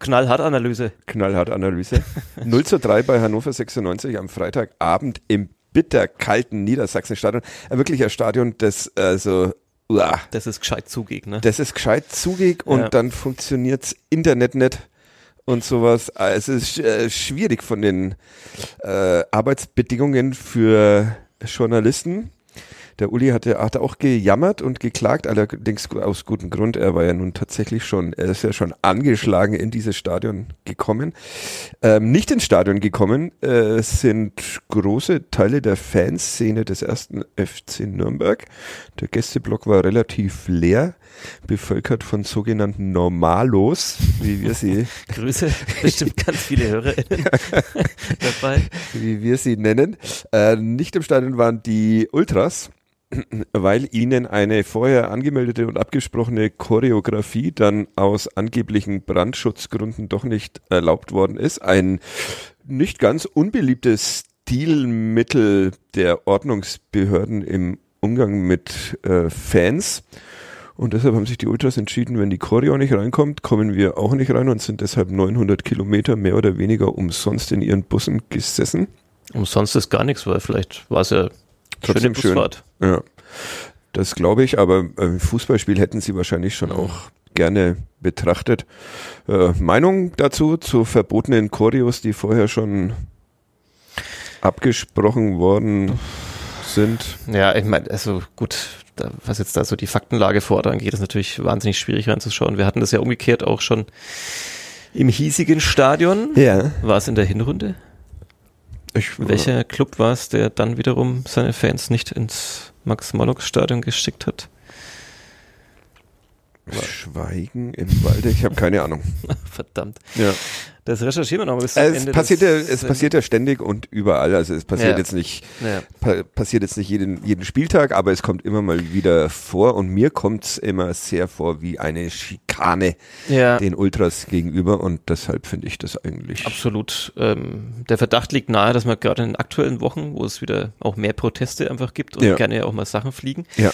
Knallhart Analyse. Knallhart Analyse. 0 zu 3 bei Hannover 96 am Freitagabend im bitterkalten Niedersachsenstadion. Ein wirklicher Stadion, das also uah, das ist gescheit zugig, ne? Das ist gescheit zugig und ja. dann funktioniert's Internet nicht und sowas. Ah, es ist äh, schwierig von den äh, Arbeitsbedingungen für Journalisten. Der Uli hatte, hatte auch gejammert und geklagt, allerdings aus gutem Grund. Er war ja nun tatsächlich schon, er ist ja schon angeschlagen in dieses Stadion gekommen. Ähm, nicht ins Stadion gekommen äh, sind große Teile der Fanszene des ersten FC Nürnberg. Der Gästeblock war relativ leer bevölkert von sogenannten Normalos, wie wir sie. Grüße, bestimmt ganz viele HörerInnen dabei. Wie wir sie nennen. Äh, nicht im Stadion waren die Ultras weil ihnen eine vorher angemeldete und abgesprochene Choreografie dann aus angeblichen Brandschutzgründen doch nicht erlaubt worden ist. Ein nicht ganz unbeliebtes Stilmittel der Ordnungsbehörden im Umgang mit äh, Fans. Und deshalb haben sich die Ultras entschieden, wenn die Choreo nicht reinkommt, kommen wir auch nicht rein und sind deshalb 900 Kilometer mehr oder weniger umsonst in ihren Bussen gesessen. Umsonst ist gar nichts, weil vielleicht war es ja Trotzdem schöne Busfahrt. Schön. Ja, das glaube ich, aber äh, Fußballspiel hätten sie wahrscheinlich schon auch gerne betrachtet. Äh, Meinung dazu zu verbotenen Choreos, die vorher schon abgesprochen worden sind? Ja, ich meine, also gut, da, was jetzt da so die Faktenlage vor Ort angeht, ist natürlich wahnsinnig schwierig reinzuschauen. Wir hatten das ja umgekehrt auch schon im hiesigen Stadion. Ja. War es in der Hinrunde? Ich, Welcher Club war es, der dann wiederum seine Fans nicht ins Max-Morlock-Stadion geschickt hat? Schweigen im Walde, ich habe keine Ahnung. Verdammt. Ja. Das recherchieren wir noch bis es Ende passiert ja, Es passiert ja ständig und überall. Also es passiert ja. jetzt nicht, ja. pa passiert jetzt nicht jeden, jeden Spieltag, aber es kommt immer mal wieder vor und mir kommt es immer sehr vor wie eine Schikane ja. den Ultras gegenüber und deshalb finde ich das eigentlich. Absolut. Ähm, der Verdacht liegt nahe, dass man gerade in den aktuellen Wochen, wo es wieder auch mehr Proteste einfach gibt und gerne auch mal Sachen fliegen, ja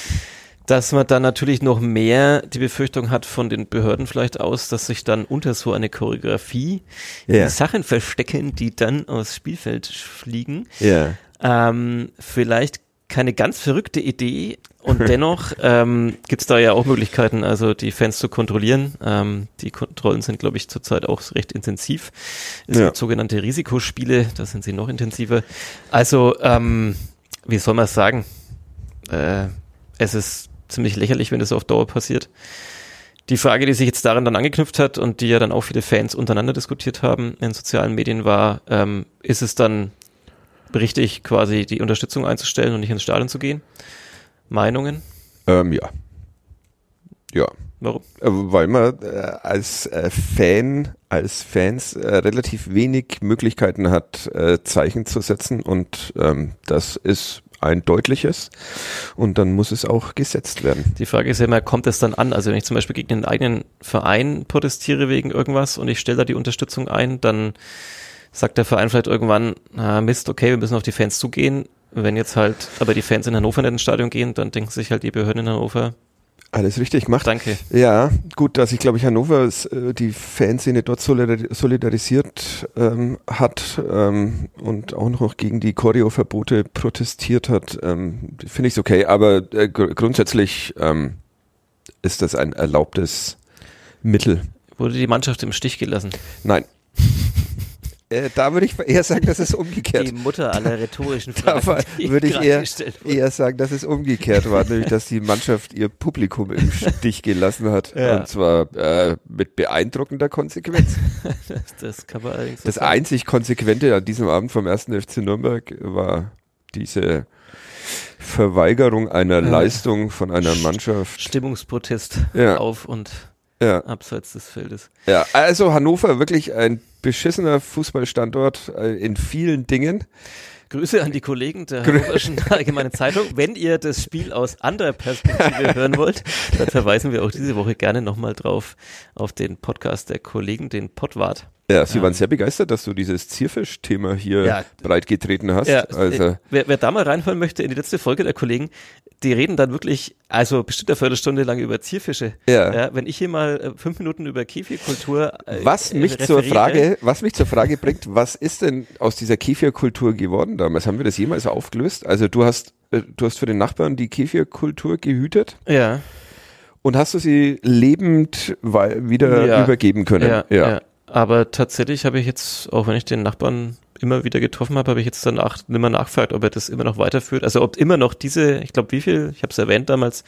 dass man dann natürlich noch mehr die Befürchtung hat von den Behörden vielleicht aus, dass sich dann unter so eine Choreografie ja. Sachen verstecken, die dann aufs Spielfeld fliegen. Ja. Ähm, vielleicht keine ganz verrückte Idee und dennoch ähm, gibt da ja auch Möglichkeiten, also die Fans zu kontrollieren. Ähm, die Kontrollen sind, glaube ich, zurzeit auch recht intensiv. Es ja. gibt sogenannte Risikospiele, da sind sie noch intensiver. Also, ähm, wie soll man es sagen? Äh, es ist ziemlich lächerlich, wenn das auf Dauer passiert. Die Frage, die sich jetzt daran dann angeknüpft hat und die ja dann auch viele Fans untereinander diskutiert haben in sozialen Medien war, ähm, ist es dann richtig, quasi die Unterstützung einzustellen und nicht ins Stadion zu gehen? Meinungen? Ähm, ja. Ja. Warum? Äh, weil man äh, als äh, Fan, als Fans äh, relativ wenig Möglichkeiten hat, äh, Zeichen zu setzen und ähm, das ist ein deutliches und dann muss es auch gesetzt werden. Die Frage ist ja immer, kommt es dann an? Also wenn ich zum Beispiel gegen den eigenen Verein protestiere wegen irgendwas und ich stelle da die Unterstützung ein, dann sagt der Verein vielleicht irgendwann, ah, Mist, okay, wir müssen auf die Fans zugehen. Wenn jetzt halt aber die Fans in Hannover nicht ins Stadion gehen, dann denken sich halt die Behörden in Hannover, alles richtig gemacht. Danke. Ja, gut, dass ich glaube ich Hannover äh, die Fanszene dort solidarisiert ähm, hat ähm, und auch noch gegen die Choreo-Verbote protestiert hat, ähm, finde ich okay. Aber äh, gr grundsätzlich ähm, ist das ein erlaubtes Mittel. Wurde die Mannschaft im Stich gelassen? Nein. Äh, da würde ich eher sagen, das ist umgekehrt. Die Mutter aller rhetorischen Fragen. Da würde ich eher, eher sagen, dass es umgekehrt war, nämlich dass die Mannschaft ihr Publikum im Stich gelassen hat. Ja. Und zwar äh, mit beeindruckender Konsequenz. das, das kann man allerdings Das sagen. einzig Konsequente an diesem Abend vom 1. FC Nürnberg war diese Verweigerung einer äh, Leistung von einer Mannschaft. Stimmungsprotest ja. auf und ja. abseits des Feldes. Ja, also Hannover wirklich ein beschissener Fußballstandort äh, in vielen Dingen. Grüße an die Kollegen der Hannoverschen Allgemeinen Zeitung. Wenn ihr das Spiel aus anderer Perspektive hören wollt, dann verweisen wir auch diese Woche gerne nochmal drauf auf den Podcast der Kollegen, den Podwart. Ja, sie ja. waren sehr begeistert, dass du dieses Zierfisch-Thema hier ja. breitgetreten hast. Ja, also. Wer, wer da mal reinhören möchte in die letzte Folge der Kollegen, die reden dann wirklich, also bestimmt eine Viertelstunde lang über Zierfische. Ja. ja wenn ich hier mal äh, fünf Minuten über Käfigkultur äh, was mich zur Frage, was mich zur Frage bringt, was ist denn aus dieser Käfigkultur geworden damals? Haben wir das jemals aufgelöst? Also du hast, äh, du hast für den Nachbarn die Käfigkultur gehütet. Ja. Und hast du sie lebend wieder ja. übergeben können? ja. ja. Aber tatsächlich habe ich jetzt, auch wenn ich den Nachbarn immer wieder getroffen habe, habe ich jetzt danach mehr nachgefragt, ob er das immer noch weiterführt. Also ob immer noch diese, ich glaube wie viel, ich habe es erwähnt damals,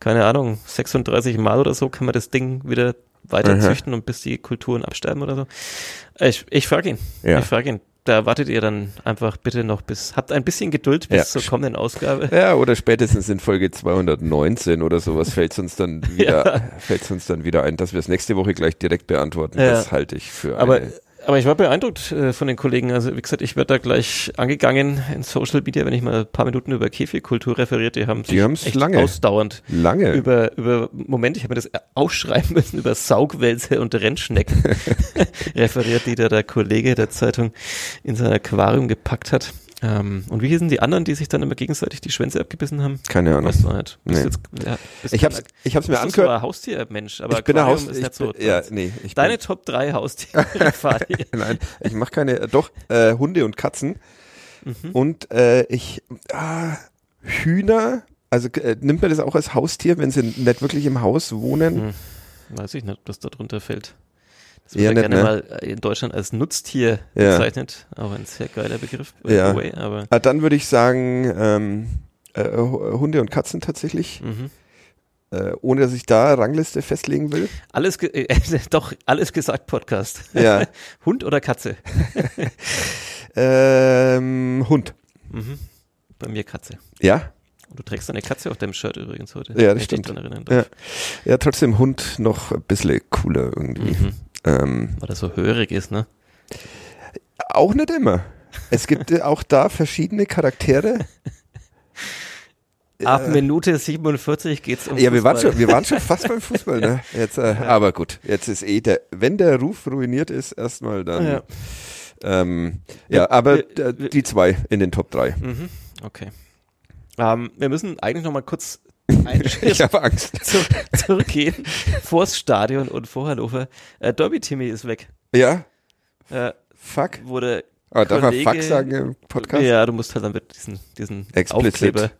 keine Ahnung, 36 Mal oder so kann man das Ding wieder weiter züchten und bis die Kulturen absterben oder so. Ich, ich frage ihn. Ja. Ich frage ihn da wartet ihr dann einfach bitte noch bis, habt ein bisschen Geduld bis ja. zur kommenden Ausgabe. Ja, oder spätestens in Folge 219 oder sowas fällt es uns dann wieder, ja. fällt uns dann wieder ein, dass wir es nächste Woche gleich direkt beantworten. Ja. Das halte ich für Aber eine aber ich war beeindruckt äh, von den Kollegen. Also wie gesagt, ich werde da gleich angegangen in Social Media, wenn ich mal ein paar Minuten über Käfigkultur referiert. Die haben die sich echt lange, ausdauernd lange über über Moment, ich habe mir das ausschreiben müssen über Saugwälze und Rennschnecken referiert, die da der Kollege der Zeitung in sein Aquarium gepackt hat. Ähm, und wie hießen die anderen, die sich dann immer gegenseitig die Schwänze abgebissen haben? Keine Ahnung. Weißt du nicht. Nee. Jetzt, ja, ich hab's, ich hab's mir angehört. Ein Haustier-Mensch, aber ich bin ein Haus, nicht so. Ja, nee, ich Deine bin, Top 3 Haustiere, Nein, ich mache keine, doch, äh, Hunde und Katzen. Mhm. Und äh, ich, ah, Hühner, also äh, nimmt man das auch als Haustier, wenn sie nicht wirklich im Haus wohnen? Hm. Weiß ich nicht, was da drunter fällt. Das wird ja, gerne ne? mal in Deutschland als Nutztier ja. bezeichnet. Auch ein sehr geiler Begriff. Ja. Way, aber ah, dann würde ich sagen, ähm, äh, Hunde und Katzen tatsächlich. Mhm. Äh, ohne dass ich da Rangliste festlegen will. Alles, äh, doch, alles gesagt Podcast. Ja. Hund oder Katze? ähm, Hund. Mhm. Bei mir Katze. Ja? Du trägst eine Katze auf deinem Shirt übrigens heute. Ja, das stimmt. Ja. ja. trotzdem Hund noch ein bisschen cooler irgendwie. Mhm. Ähm, Weil er so hörig ist, ne? Auch nicht immer. Es gibt äh, auch da verschiedene Charaktere. Ab Minute 47 geht's um Ja, wir waren, schon, wir waren schon fast beim Fußball, ne? Jetzt, äh, aber gut, jetzt ist eh der, wenn der Ruf ruiniert ist, erstmal dann. Ja, ähm, ja aber wir, wir, die zwei in den Top 3. Mhm, okay. Ähm, wir müssen eigentlich noch mal kurz ich habe Angst. Zu, zurückgehen vors Stadion und vor Hannover. Äh, Derby Timmy ist weg. Ja. Äh, Fuck. Wurde aber darf man Fuck sagen im Podcast? Ja, du musst halt dann mit diesen, diesen Explicit Aufkleber,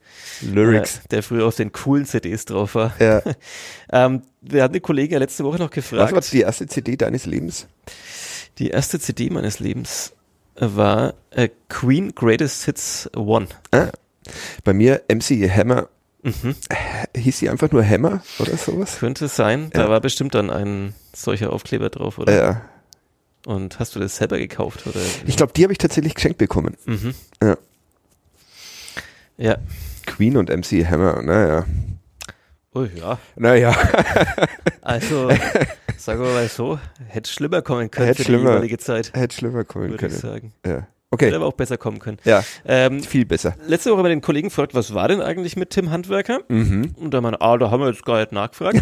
Lyrics. Äh, der früher auf den coolen CDs drauf war. Ja. ähm, wir hatten den Kollegen ja letzte Woche noch gefragt. Was war die erste CD deines Lebens? Die erste CD meines Lebens war äh, Queen Greatest Hits One. Ah. Bei mir MC Hammer Mhm. Hieß sie einfach nur Hammer oder sowas? Könnte sein. Ja. Da war bestimmt dann ein solcher Aufkleber drauf, oder? Ja. Und hast du das selber gekauft? Oder? Ich glaube, die habe ich tatsächlich geschenkt bekommen. Mhm. Ja. Ja. Queen und MC Hammer, naja. Oh ja. Naja. also, sagen wir mal so, hätte schlimmer kommen können hätte für schlimmer, die jeweilige Zeit. Hätte schlimmer kommen würde können. Ich sagen. Ja. Okay. Hätte aber auch besser kommen können. Ja, ähm, viel besser. Letzte Woche wir den Kollegen gefragt, was war denn eigentlich mit Tim Handwerker? Mhm. Und da meinte, ah, da haben wir jetzt gar nicht nachgefragt.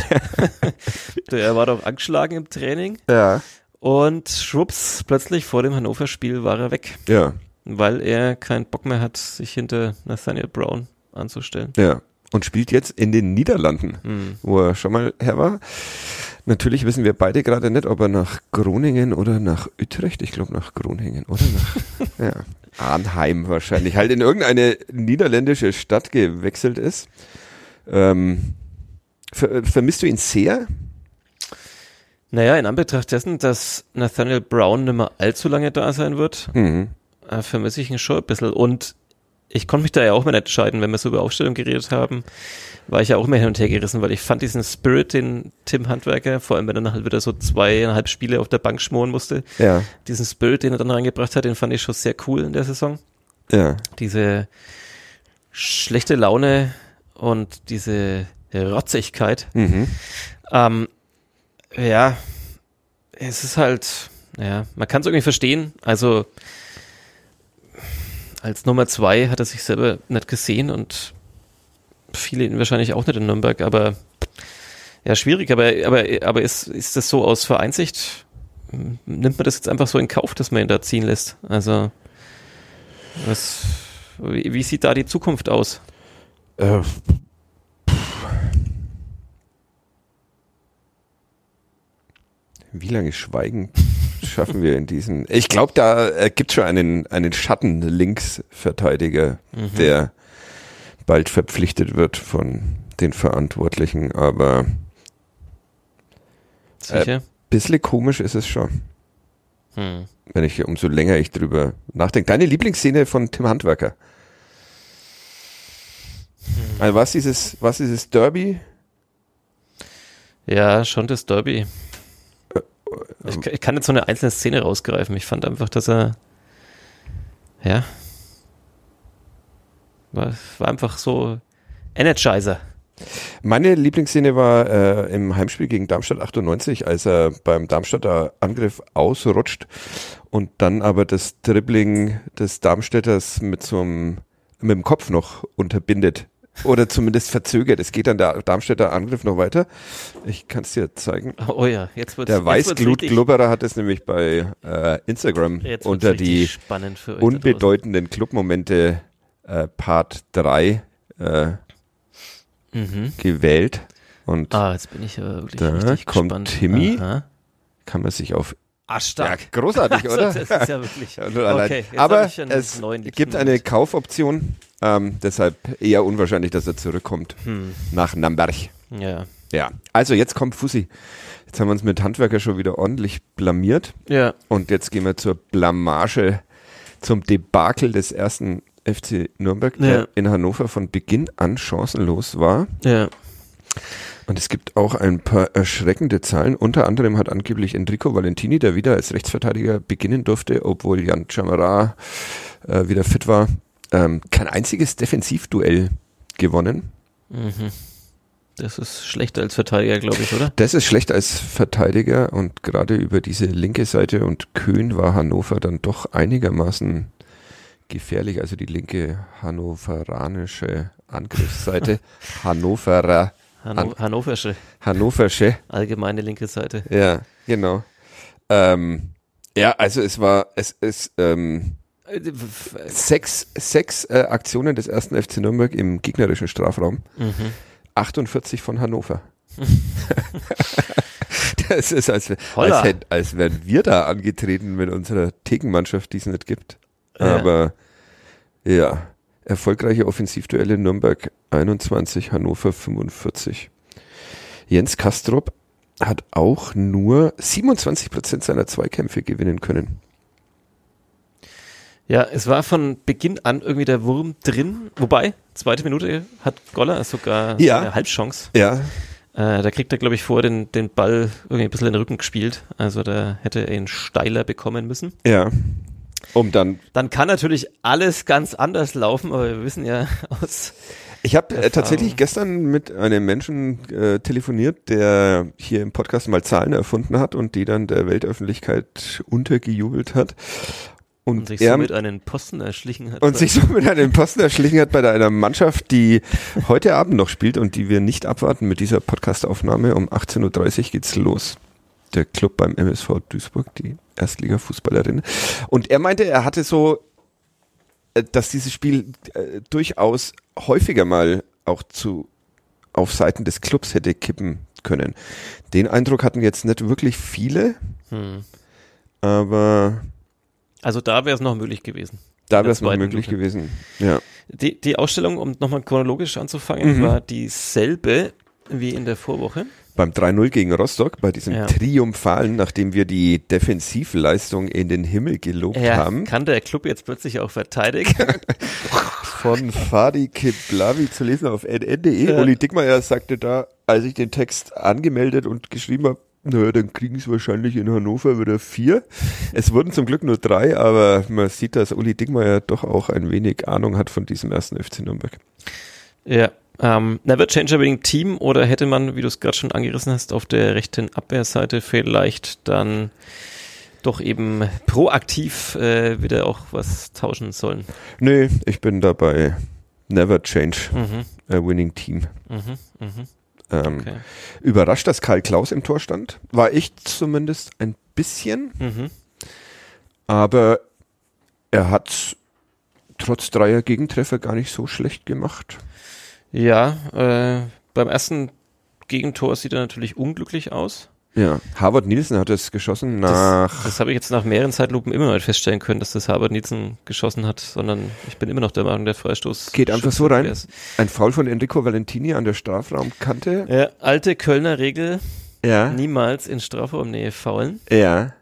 der war doch angeschlagen im Training. Ja. Und schwupps, plötzlich vor dem Hannover-Spiel war er weg. Ja. Weil er keinen Bock mehr hat, sich hinter Nathaniel Brown anzustellen. Ja. Und spielt jetzt in den Niederlanden, mhm. wo er schon mal her war. Natürlich wissen wir beide gerade nicht, ob er nach Groningen oder nach Utrecht, ich glaube nach Groningen oder nach ja, Arnheim wahrscheinlich, halt in irgendeine niederländische Stadt gewechselt ist. Ähm, ver vermisst du ihn sehr? Naja, in Anbetracht dessen, dass Nathaniel Brown nicht mehr allzu lange da sein wird, mhm. äh, vermisse ich ihn schon ein bisschen. Und ich konnte mich da ja auch mal entscheiden, wenn wir so über Aufstellung geredet haben, war ich ja auch mehr hin und her gerissen, weil ich fand diesen Spirit, den Tim Handwerker, vor allem wenn er dann halt wieder so zweieinhalb Spiele auf der Bank schmoren musste, ja. diesen Spirit, den er dann reingebracht hat, den fand ich schon sehr cool in der Saison. Ja. Diese schlechte Laune und diese Rotzigkeit. Mhm. Ähm, ja, es ist halt, ja, man kann es irgendwie verstehen. Also als Nummer zwei hat er sich selber nicht gesehen und viele ihn wahrscheinlich auch nicht in Nürnberg, aber ja, schwierig, aber, aber, aber ist, ist das so aus Vereinsicht? Nimmt man das jetzt einfach so in Kauf, dass man ihn da ziehen lässt? Also, was, wie, wie sieht da die Zukunft aus? Äh, wie lange Schweigen schaffen wir in diesem. Ich glaube, da äh, gibt schon einen, einen Schatten-Linksverteidiger, mhm. der bald verpflichtet wird von den Verantwortlichen, aber Sicher? Äh, bisschen komisch ist es schon. Hm. Wenn ich umso länger ich drüber nachdenke. Deine Lieblingsszene von Tim Handwerker? Hm. Also was dieses, was dieses Derby? Ja, schon das Derby. Ich, ich, kann jetzt so eine einzelne Szene rausgreifen. Ich fand einfach, dass er, ja, war, war einfach so Energizer. Meine Lieblingsszene war äh, im Heimspiel gegen Darmstadt 98, als er beim Darmstadter Angriff ausrutscht und dann aber das Dribbling des Darmstädters mit so einem, mit dem Kopf noch unterbindet. Oder zumindest verzögert. Es geht dann der Darmstädter Angriff noch weiter. Ich kann es dir zeigen. Oh ja, jetzt wird's Der Weißglut-Glubberer hat es nämlich bei äh, Instagram unter die unbedeutenden Clubmomente äh, Part 3 äh, mhm. gewählt. Und ah, jetzt bin ich aber wirklich da richtig kommt gespannt. Timmy. Aha. Kann man sich auf stark. Ja, großartig, oder? Also, das ist ja wirklich. okay, Aber es gibt eine Kaufoption, ähm, deshalb eher unwahrscheinlich, dass er zurückkommt hm. nach Namberg. Ja. Ja, also jetzt kommt Fussi. Jetzt haben wir uns mit Handwerker schon wieder ordentlich blamiert. Ja. Und jetzt gehen wir zur Blamage, zum Debakel des ersten FC Nürnberg, ja. der in Hannover von Beginn an chancenlos war. Ja. Und es gibt auch ein paar erschreckende Zahlen. Unter anderem hat angeblich Enrico Valentini, der wieder als Rechtsverteidiger beginnen durfte, obwohl Jan Chamara äh, wieder fit war, ähm, kein einziges Defensivduell gewonnen. Mhm. Das ist schlechter als Verteidiger, glaube ich, oder? Das ist schlechter als Verteidiger und gerade über diese linke Seite und Köhn war Hannover dann doch einigermaßen gefährlich. Also die linke hannoveranische Angriffsseite. Hannoverer. Hanno Hannoversche. Hannoversche. Allgemeine linke Seite. Ja, genau. Ähm, ja, also es war, es ist, ähm, sechs, sechs äh, Aktionen des ersten FC Nürnberg im gegnerischen Strafraum. Mhm. 48 von Hannover. das ist, als, als, als, wären wir da angetreten mit unserer Thekenmannschaft, die es nicht gibt. Ja. Aber ja, erfolgreiche Offensivduelle Nürnberg 21, Hannover 45. Jens Kastrop hat auch nur 27 Prozent seiner Zweikämpfe gewinnen können. Ja, es war von Beginn an irgendwie der Wurm drin. Wobei, zweite Minute hat Goller sogar ja. eine Halbchance. Ja. Äh, da kriegt er, glaube ich, vor den, den Ball irgendwie ein bisschen in den Rücken gespielt. Also da hätte er ihn steiler bekommen müssen. Ja. Um dann. Dann kann natürlich alles ganz anders laufen, aber wir wissen ja aus. Ich habe äh, tatsächlich gestern mit einem Menschen äh, telefoniert, der hier im Podcast mal Zahlen erfunden hat und die dann der Weltöffentlichkeit untergejubelt hat. Und, und sich er, somit einen Posten erschlichen hat. Und sich somit einen Posten erschlichen hat bei einer Mannschaft, die heute Abend noch spielt und die wir nicht abwarten mit dieser Podcastaufnahme. Um 18.30 Uhr geht's los. Der Club beim MSV Duisburg, die Erstliga-Fußballerin. Und er meinte, er hatte so, äh, dass dieses Spiel äh, durchaus häufiger mal auch zu auf Seiten des Clubs hätte kippen können. Den Eindruck hatten jetzt nicht wirklich viele, hm. aber also da wäre es noch möglich gewesen. Da wäre es noch möglich Minute. gewesen, ja. Die, die Ausstellung, um nochmal chronologisch anzufangen, mhm. war dieselbe wie in der Vorwoche beim 3-0 gegen Rostock, bei diesem ja. Triumphalen, nachdem wir die Defensivleistung in den Himmel gelobt ja, haben. Kann der Club jetzt plötzlich auch verteidigen? Von Fadi Kiblavi zu lesen auf nn.de. Ja. Uli Dickmeyer sagte da, als ich den Text angemeldet und geschrieben habe, naja, dann kriegen es wahrscheinlich in Hannover wieder vier. Es wurden zum Glück nur drei, aber man sieht, dass Uli Dickmeyer doch auch ein wenig Ahnung hat von diesem ersten FC Nürnberg. Ja, ähm, Never Change a Winning Team oder hätte man, wie du es gerade schon angerissen hast, auf der rechten Abwehrseite vielleicht dann doch eben proaktiv äh, wieder auch was tauschen sollen? Nee, ich bin dabei. Never Change mhm. a Winning Team. Mhm, mh. Ähm, okay. Überrascht, dass Karl Klaus im Tor stand, war ich zumindest ein bisschen. Mhm. Aber er hat trotz dreier Gegentreffer gar nicht so schlecht gemacht. Ja, äh, beim ersten Gegentor sieht er natürlich unglücklich aus. Ja, Harvard Nielsen hat es geschossen nach. Das, das habe ich jetzt nach mehreren Zeitlupen immer noch nicht feststellen können, dass das Harvard Nielsen geschossen hat, sondern ich bin immer noch der Meinung, der Freistoß. Geht einfach so rein. Ein Foul von Enrico Valentini an der Strafraumkante. Ja, alte Kölner Regel. Ja. Niemals in Strafraumnähe faulen. Ja.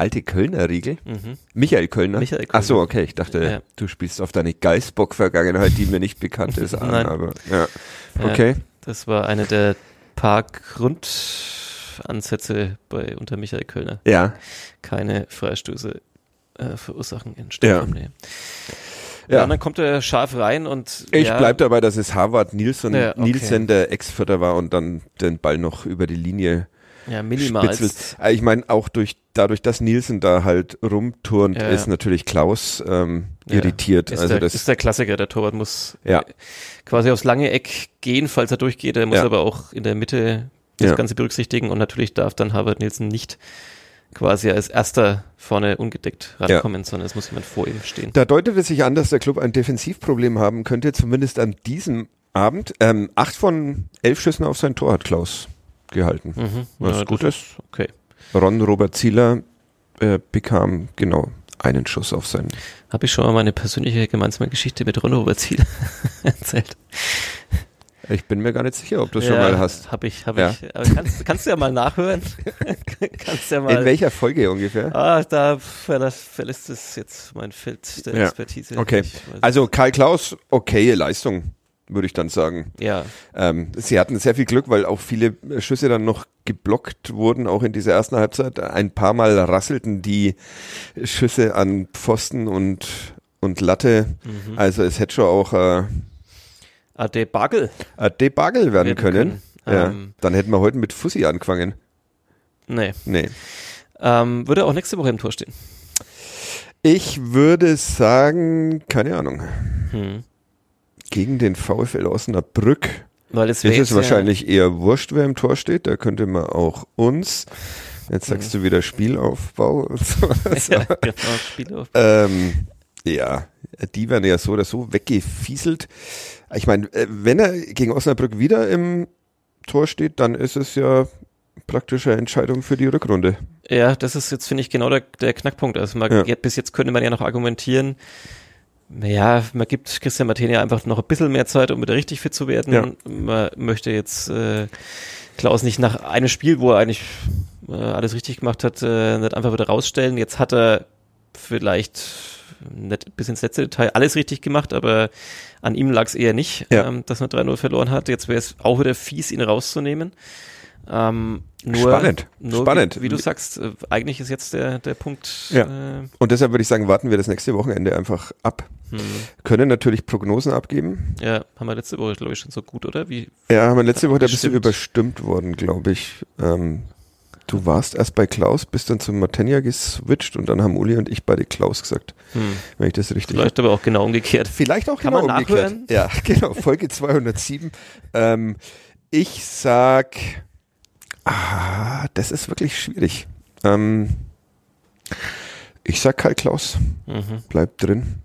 Alte Kölner Riegel? Mhm. Michael Kölner? Michael Kölner. Ach so, okay. Ich dachte, ja. du spielst auf deine Geistbock-Vergangenheit, die mir nicht bekannt ist, an, Nein. aber ja. Okay. Ja, das war eine der paar Grundansätze bei unter Michael Kölner. Ja. Keine Freistöße äh, verursachen in Strafraumnähe. Ja. ja, und dann kommt er scharf rein und. Ich ja, bleib dabei, dass es Harvard Nielsen, ja, okay. Nielsen der Ex-Vierter war und dann den Ball noch über die Linie ja, minimal. Äh, ich meine, auch durch, dadurch, dass Nielsen da halt rumturnt, ja, ist natürlich Klaus ähm, irritiert. Ist also der, das ist der Klassiker. Der Torwart muss ja. quasi aufs lange Eck gehen, falls er durchgeht. Er muss aber auch in der Mitte das Ganze berücksichtigen und natürlich darf dann Harvard Nielsen nicht quasi als erster vorne ungedeckt rankommen, ja. sondern es muss jemand vor ihm stehen. Da deutet es sich an, dass der Club ein Defensivproblem haben könnte, zumindest an diesem Abend. Ähm, acht von elf Schüssen auf sein Tor hat Klaus gehalten. Mhm. Was ja, gut ist. Okay. Ron Robert Zieler äh, bekam genau einen Schuss auf seinen. Habe ich schon mal meine persönliche gemeinsame Geschichte mit Ron Robert Zieler erzählt. Ich bin mir gar nicht sicher, ob du es ja, schon mal hast. Habe ich, habe ja. ich. Aber kannst, kannst du ja mal nachhören. kannst ja mal. In welcher Folge ungefähr? Ah, da verlässt es jetzt mein Feld der ja. Expertise. Okay. Also Karl Klaus, okaye Leistung würde ich dann sagen. Ja. Ähm, sie hatten sehr viel Glück, weil auch viele Schüsse dann noch geblockt wurden, auch in dieser ersten Halbzeit. Ein paar Mal rasselten die Schüsse an Pfosten und, und Latte. Mhm. Also es hätte schon auch äh, ein Debuggle. Ein Debuggle werden, werden können. können. Ja. Ähm, dann hätten wir heute mit Fussi angefangen. Nee. Nee. Ähm, würde auch nächste Woche im Tor stehen. Ich würde sagen, keine Ahnung. Hm gegen den VfL Osnabrück. Weil es ist es wahrscheinlich eher wurscht, wer im Tor steht. Da könnte man auch uns. Jetzt sagst mhm. du wieder Spielaufbau und so. ja, genau, Spielaufbau. Ähm, ja, die werden ja so oder so weggefieselt. Ich meine, äh, wenn er gegen Osnabrück wieder im Tor steht, dann ist es ja praktische Entscheidung für die Rückrunde. Ja, das ist jetzt, finde ich, genau der, der Knackpunkt. Also man, ja. bis jetzt könnte man ja noch argumentieren, ja, man gibt Christian Martin ja einfach noch ein bisschen mehr Zeit, um wieder richtig fit zu werden. Ja. Man möchte jetzt äh, Klaus nicht nach einem Spiel, wo er eigentlich äh, alles richtig gemacht hat, äh, nicht einfach wieder rausstellen. Jetzt hat er vielleicht nicht bis ins letzte Detail alles richtig gemacht, aber an ihm lag es eher nicht, ja. ähm, dass man 3-0 verloren hat. Jetzt wäre es auch wieder fies, ihn rauszunehmen. Ähm, nur, spannend, nur spannend. Wie, wie, du sagst, äh, eigentlich ist jetzt der, der Punkt. Ja. Äh, Und deshalb würde ich sagen, warten wir das nächste Wochenende einfach ab. Hm. Können natürlich Prognosen abgeben. Ja, haben wir letzte Woche, glaube ich, schon so gut, oder? Wie? Ja, haben wir letzte Woche ein bisschen überstimmt worden, glaube ich. Ähm, du warst erst bei Klaus, bist dann zum Matenja geswitcht und dann haben Uli und ich beide Klaus gesagt. Hm. Wenn ich das richtig. Vielleicht aber auch genau umgekehrt. Vielleicht auch Kann genau man umgekehrt. Nachhören? Ja, genau. Folge 207. ähm, ich sag, ah, das ist wirklich schwierig. Ähm, ich sag Karl Klaus. Mhm. Bleibt drin.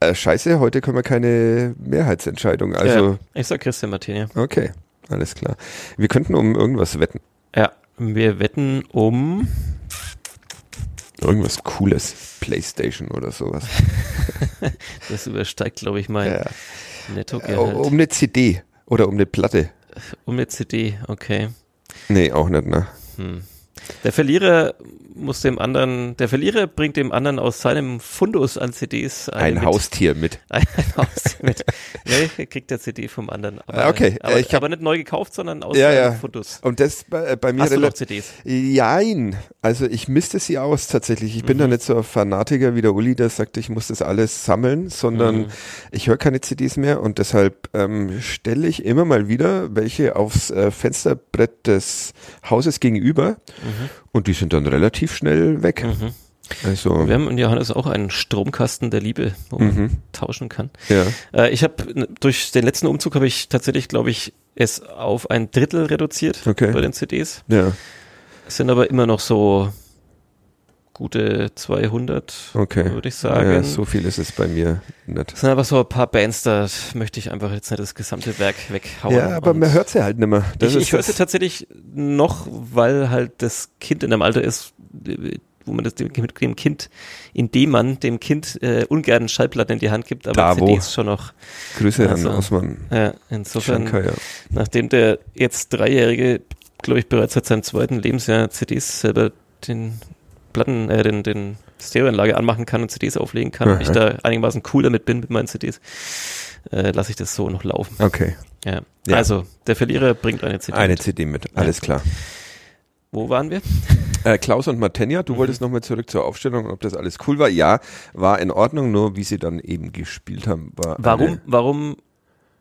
Äh, scheiße, heute können wir keine Mehrheitsentscheidung. Also ja, ich sag Christian Martini. Okay, alles klar. Wir könnten um irgendwas wetten. Ja, wir wetten um irgendwas Cooles, PlayStation oder sowas. das übersteigt, glaube ich, mein ja. Nettogehalt. Um eine CD oder um eine Platte. Um eine CD, okay. Nee, auch nicht, ne? Hm. Der Verlierer muss dem anderen, der Verlierer bringt dem anderen aus seinem Fundus an CDs ein mit. Haustier mit. Ein, ein Haustier mit. Nee, er kriegt der CD vom anderen. Aber, okay. Aber, ich hab, aber nicht neu gekauft, sondern aus ja, seinem ja. Fundus. Und das bei, äh, bei mir Hast du noch CDs? Jein. Also ich misste sie aus tatsächlich. Ich bin mhm. da nicht so ein Fanatiker wie der Uli, der sagt, ich muss das alles sammeln, sondern mhm. ich höre keine CDs mehr und deshalb ähm, stelle ich immer mal wieder welche aufs äh, Fensterbrett des Hauses gegenüber mhm. und die sind dann relativ schnell weg. Mhm. Also. Wir haben in Johannes auch einen Stromkasten der Liebe, wo man mhm. tauschen kann. Ja. Äh, ich habe durch den letzten Umzug habe ich tatsächlich, glaube ich, es auf ein Drittel reduziert okay. bei den CDs. Ja. Es sind aber immer noch so gute 200, okay. würde ich sagen. Ja, so viel ist es bei mir nicht. Es sind einfach so ein paar Bands, da möchte ich einfach jetzt nicht das gesamte Werk weghauen. Ja, aber man hört sie halt nicht mehr. Das ich ich höre sie tatsächlich noch, weil halt das Kind in einem Alter ist, wo man das dem, dem Kind, indem man dem Kind äh, ungern Schallplatten in die Hand gibt, aber da, CDs schon noch. Grüße also, an Osman. Ja, insofern, Schanker, ja. nachdem der jetzt Dreijährige, glaube ich, bereits seit seinem zweiten Lebensjahr CDs selber den Platten, äh, den, den Stereoanlage anmachen kann und CDs auflegen kann mhm. und ich da einigermaßen cool damit bin mit meinen CDs, äh, lasse ich das so noch laufen. Okay. Ja. ja. Also, der Verlierer bringt eine CD Eine mit. CD mit, alles ja. klar. Wo waren wir? Äh, Klaus und Martenja, du mhm. wolltest nochmal zurück zur Aufstellung, ob das alles cool war. Ja, war in Ordnung, nur wie sie dann eben gespielt haben, war. Warum, warum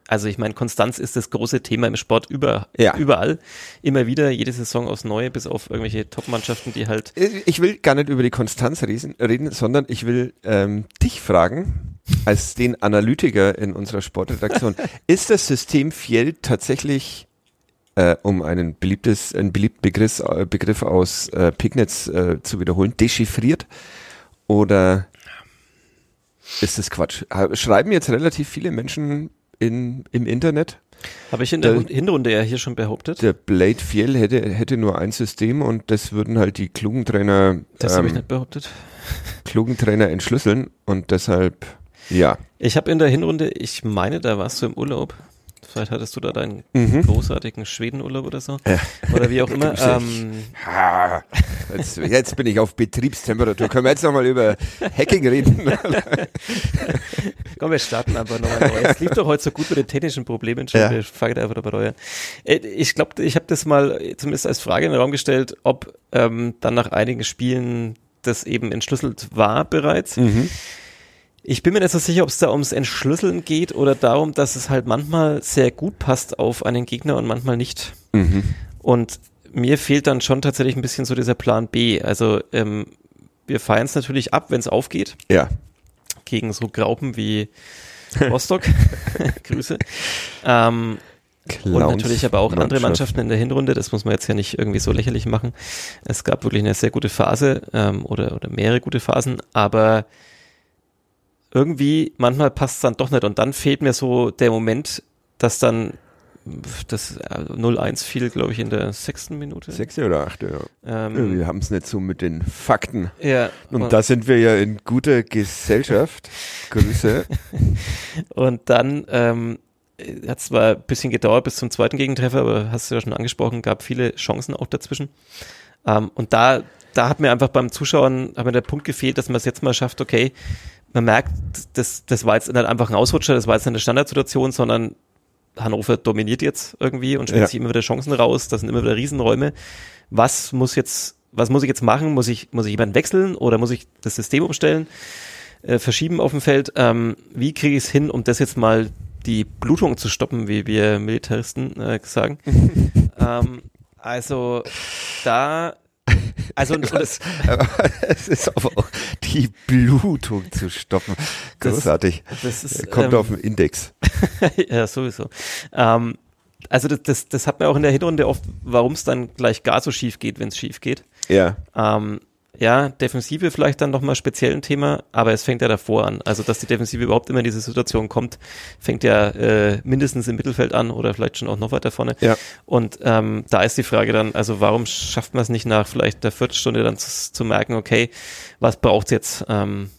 also ich meine, Konstanz ist das große Thema im Sport über, ja. überall. Immer wieder, jede Saison aufs Neue, bis auf irgendwelche Top-Mannschaften, die halt. Ich will gar nicht über die Konstanz reden, sondern ich will ähm, dich fragen, als den Analytiker in unserer Sportredaktion, ist das System Fiel tatsächlich äh, um einen beliebtes, einen beliebten Begriff, äh, Begriff aus äh, Pignetz äh, zu wiederholen, dechiffriert? Oder ist das Quatsch? Schreiben jetzt relativ viele Menschen in, im Internet. Habe ich in der, der, Hinrunde ja hier schon behauptet. Der Blade Fiel hätte, hätte nur ein System und das würden halt die klugen Trainer. Das ähm, habe ich nicht behauptet. Klugen Trainer entschlüsseln und deshalb, ja. Ich habe in der Hinrunde, ich meine, da warst du im Urlaub. Vielleicht hattest du da deinen mhm. großartigen Schwedenurlaub oder so. Ja. Oder wie auch immer. ähm, jetzt, jetzt, bin ich auf Betriebstemperatur. Können wir jetzt nochmal über Hacking reden? Komm, wir starten einfach nochmal neu. Es lief doch heute so gut mit den technischen Problemen schon. Ja. Wir fangen einfach dabei neu an. Äh, ich glaube, ich habe das mal zumindest als Frage in den Raum gestellt, ob ähm, dann nach einigen Spielen das eben entschlüsselt war bereits. Mhm. Ich bin mir nicht so sicher, ob es da ums Entschlüsseln geht oder darum, dass es halt manchmal sehr gut passt auf einen Gegner und manchmal nicht. Mhm. Und mir fehlt dann schon tatsächlich ein bisschen so dieser Plan B. Also ähm, wir feiern es natürlich ab, wenn es aufgeht. Ja. Gegen so Graupen wie Rostock. Grüße. Ähm, und natürlich aber auch andere Mannschaften in der Hinrunde, das muss man jetzt ja nicht irgendwie so lächerlich machen. Es gab wirklich eine sehr gute Phase ähm, oder, oder mehrere gute Phasen, aber irgendwie manchmal passt es dann doch nicht und dann fehlt mir so der Moment, dass dann das 0-1 äh, fiel, glaube ich, in der sechsten Minute. Sechste oder achte, ja. Ähm, wir haben es nicht so mit den Fakten. Ja. Und, und da sind wir ja in guter Gesellschaft. Grüße. und dann ähm, hat es zwar ein bisschen gedauert bis zum zweiten Gegentreffer, aber hast du ja schon angesprochen, gab viele Chancen auch dazwischen. Ähm, und da, da hat mir einfach beim Zuschauen, hat mir der Punkt gefehlt, dass man es jetzt mal schafft, okay, man merkt, das, das war jetzt nicht einfach ein Ausrutscher, das war jetzt nicht eine Standardsituation, sondern Hannover dominiert jetzt irgendwie und stellt ja. sich immer wieder Chancen raus, das sind immer wieder Riesenräume. Was muss jetzt, was muss ich jetzt machen? Muss ich, muss ich jemanden wechseln oder muss ich das System umstellen, äh, verschieben auf dem Feld? Ähm, wie kriege ich es hin, um das jetzt mal die Blutung zu stoppen, wie wir Militaristen äh, sagen? ähm, also da also das, es ist aber auch die Blutung zu stoppen. Großartig. Das, das ist, Kommt ähm, auf den Index. ja, sowieso. Ähm, also das, das, das hat man auch in der Hinrunde oft, warum es dann gleich gar so schief geht, wenn es schief geht. Ja. Ähm, ja, Defensive vielleicht dann nochmal speziell ein Thema, aber es fängt ja davor an. Also, dass die Defensive überhaupt immer in diese Situation kommt, fängt ja äh, mindestens im Mittelfeld an oder vielleicht schon auch noch weiter vorne. Ja. Und ähm, da ist die Frage dann, also warum schafft man es nicht nach vielleicht der Viertelstunde dann zu, zu merken, okay, was braucht's jetzt? Ähm,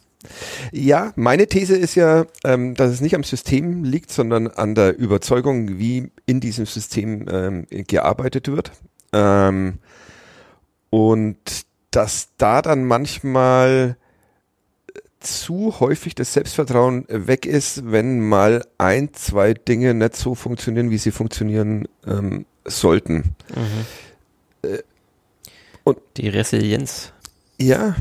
ja, meine These ist ja, ähm, dass es nicht am System liegt, sondern an der Überzeugung, wie in diesem System ähm, gearbeitet wird. Ähm, und dass da dann manchmal zu häufig das Selbstvertrauen weg ist, wenn mal ein, zwei Dinge nicht so funktionieren, wie sie funktionieren ähm, sollten. Mhm. Äh, und die Resilienz. Ja,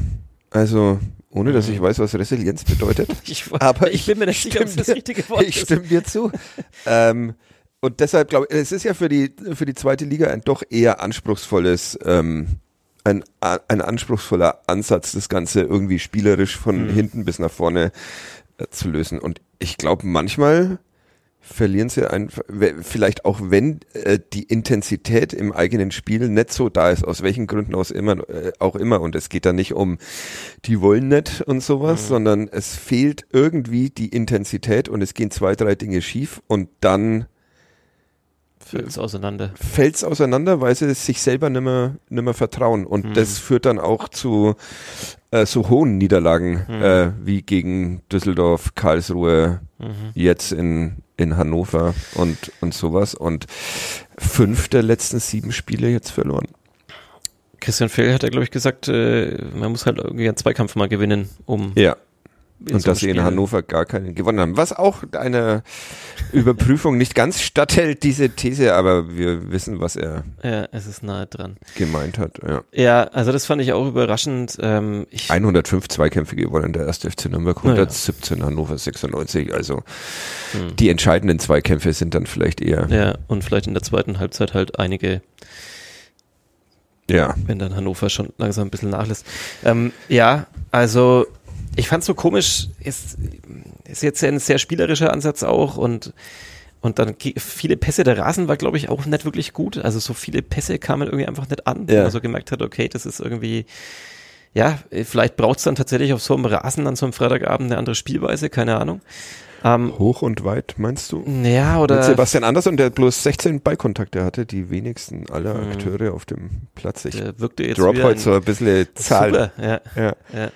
also ohne dass ich mhm. weiß, was Resilienz bedeutet. ich, aber ich bin mir nicht sicher, ob das richtige Wort Ich stimme dir zu. ähm, und deshalb glaube ich, es ist ja für die, für die zweite Liga ein doch eher anspruchsvolles ähm, ein, ein anspruchsvoller Ansatz, das Ganze irgendwie spielerisch von mhm. hinten bis nach vorne äh, zu lösen. Und ich glaube, manchmal verlieren sie einfach, vielleicht auch wenn äh, die Intensität im eigenen Spiel nicht so da ist, aus welchen Gründen aus immer, äh, auch immer. Und es geht da nicht um, die wollen nicht und sowas, mhm. sondern es fehlt irgendwie die Intensität und es gehen zwei, drei Dinge schief und dann Fällt's auseinander. Fällt's auseinander, weil sie sich selber nimmer, nimmer vertrauen. Und mhm. das führt dann auch zu äh, so hohen Niederlagen mhm. äh, wie gegen Düsseldorf, Karlsruhe, mhm. jetzt in, in Hannover und, und sowas. Und fünf der letzten sieben Spiele jetzt verloren. Christian Fell hat ja, glaube ich, gesagt, äh, man muss halt irgendwie einen Zweikampf mal gewinnen, um ja. Und dass sie in Hannover gar keinen gewonnen haben. Was auch einer Überprüfung nicht ganz statthält, diese These, aber wir wissen, was er ja, es ist nahe dran. gemeint hat. Ja, ja also das fand ich auch überraschend. Ähm, ich 105 Zweikämpfe gewonnen, der erste FC Nürnberg, 117 ja. Hannover 96. Also hm. die entscheidenden Zweikämpfe sind dann vielleicht eher. Ja, und vielleicht in der zweiten Halbzeit halt einige ja. Wenn dann Hannover schon langsam ein bisschen nachlässt. Ähm, ja, also ich fand so komisch, ist, ist jetzt ein sehr spielerischer Ansatz auch und und dann viele Pässe, der Rasen war, glaube ich, auch nicht wirklich gut. Also so viele Pässe kamen irgendwie einfach nicht an, ja. wo man so gemerkt hat, okay, das ist irgendwie, ja, vielleicht braucht es dann tatsächlich auf so einem Rasen an so einem Freitagabend eine andere Spielweise, keine Ahnung. Ähm, Hoch und weit, meinst du? Ja, oder. Mit Sebastian Andersson, der bloß 16 Ballkontakte hatte, die wenigsten aller hm. Akteure auf dem Platz. Ich der wirkte jetzt drop heute so ein bisschen Zahlen. Super, ja. ja. ja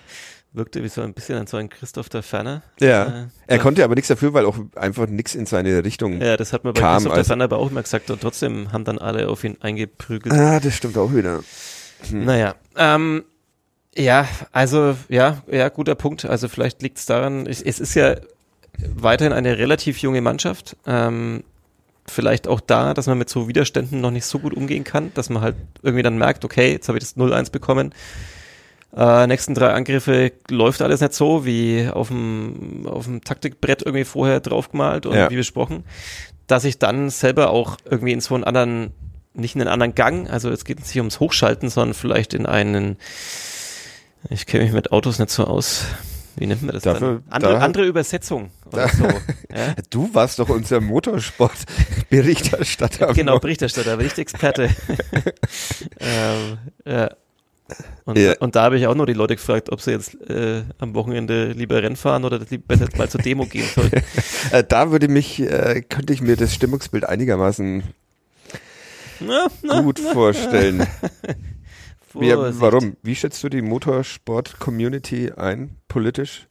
wirkte wie so ein bisschen an so ein Christoph der Ferner. Ja. Äh, er konnte aber nichts dafür, weil auch einfach nichts in seine Richtung Ja, das hat man bei kam, Christoph der Ferner aber auch immer gesagt und trotzdem haben dann alle auf ihn eingeprügelt. Ah, das stimmt auch wieder. Hm. Naja, ähm, ja, also ja, ja, guter Punkt. Also vielleicht liegt es daran, es, es ist ja weiterhin eine relativ junge Mannschaft. Ähm, vielleicht auch da, dass man mit so Widerständen noch nicht so gut umgehen kann, dass man halt irgendwie dann merkt, okay, jetzt habe ich das 0-1 bekommen äh, nächsten drei Angriffe läuft alles nicht so, wie auf dem, auf dem Taktikbrett irgendwie vorher draufgemalt und ja. wie besprochen, dass ich dann selber auch irgendwie in so einen anderen, nicht in einen anderen Gang, also es geht nicht ums Hochschalten, sondern vielleicht in einen, ich kenne mich mit Autos nicht so aus, wie nennt man das Dafür, dann? Andere, da, andere Übersetzung oder so. Ja? Du warst doch unser Motorsport-Berichterstatter. Genau, Berichterstatter, aber nicht Experte. ähm, ja. Und, ja. und da habe ich auch noch die Leute gefragt, ob sie jetzt äh, am Wochenende lieber Rennen fahren oder lieber mal zur Demo gehen sollten. Äh, da würde mich, äh, könnte ich mir das Stimmungsbild einigermaßen na, na, gut na, vorstellen. Wie, warum? Wie schätzt du die Motorsport-Community ein, politisch?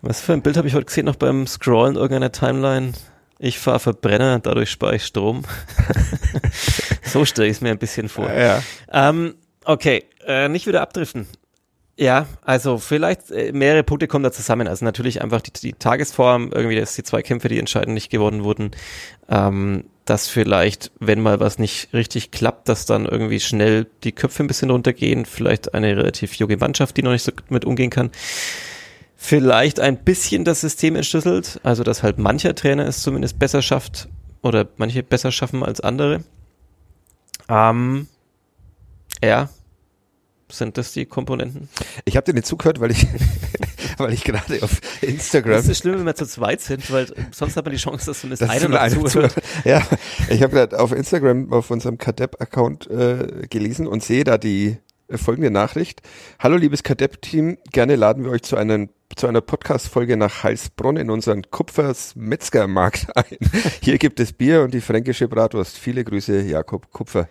Was für ein Bild habe ich heute gesehen, noch beim Scrollen irgendeiner Timeline? Ich fahre Verbrenner, dadurch spare ich Strom. so stelle ich es mir ein bisschen vor. Ja. Ähm, okay, äh, nicht wieder abdriften. Ja, also vielleicht äh, mehrere Punkte kommen da zusammen. Also natürlich einfach die, die Tagesform, irgendwie, dass die zwei Kämpfe, die entscheidend nicht gewonnen wurden, ähm, dass vielleicht, wenn mal was nicht richtig klappt, dass dann irgendwie schnell die Köpfe ein bisschen runtergehen, vielleicht eine relativ junge Mannschaft, die noch nicht so mit umgehen kann vielleicht ein bisschen das System entschlüsselt, also dass halt mancher Trainer es zumindest besser schafft oder manche besser schaffen als andere. Ähm, ja, sind das die Komponenten? Ich habe dir nicht zugehört, weil ich, weil ich gerade auf Instagram. Das ist schlimm, wenn wir zu zweit sind, weil sonst hat man die Chance, dass zumindest das einer noch zuhört. Ja, ich habe gerade auf Instagram auf unserem Kadepp-Account äh, gelesen und sehe da die folgende Nachricht. Hallo liebes Kadepp-Team, gerne laden wir euch zu einem zu einer Podcast-Folge nach Heilsbronn in unseren Kupfers Metzgermarkt ein. Hier gibt es Bier und die fränkische Bratwurst. Viele Grüße, Jakob Kupfer.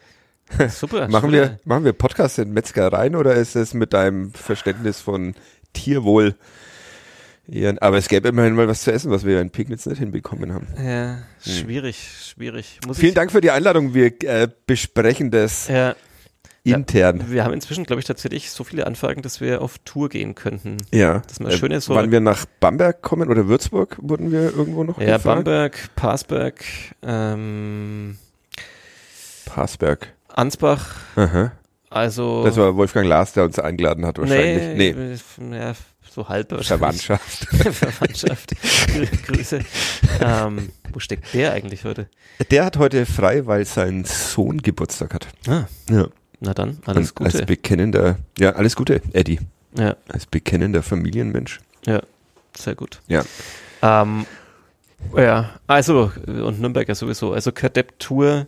Super. machen, wir, machen wir Podcast in Metzgereien oder ist es mit deinem Verständnis von Tierwohl aber es gäbe immerhin mal was zu essen, was wir in Pignitz nicht hinbekommen haben. Ja, schwierig, hm. schwierig. Muss Vielen Dank für die Einladung. Wir äh, besprechen das. Ja intern. Ja, wir haben inzwischen, glaube ich, tatsächlich so viele Anfragen, dass wir auf Tour gehen könnten. Ja. Das mal äh, schön ist. So Wann wir nach Bamberg kommen oder Würzburg wurden wir irgendwo noch Ja, gefragt? Bamberg, Passberg, ähm, Passberg. Ansbach. Aha. Also. Das war Wolfgang Lars, der uns eingeladen hat wahrscheinlich. Nee, nee. Ja, so halb Verwandtschaft. Verwandtschaft. Grüße. Ähm, wo steckt der eigentlich heute? Der hat heute frei, weil sein Sohn Geburtstag hat. Ah. Ja. Na dann, alles Gute. Als bekennender, ja, alles Gute, Eddie. Ja. Als bekennender Familienmensch. Ja, sehr gut. Ja. Ähm, ja, also, und Nürnberger sowieso. Also Kadepp Tour,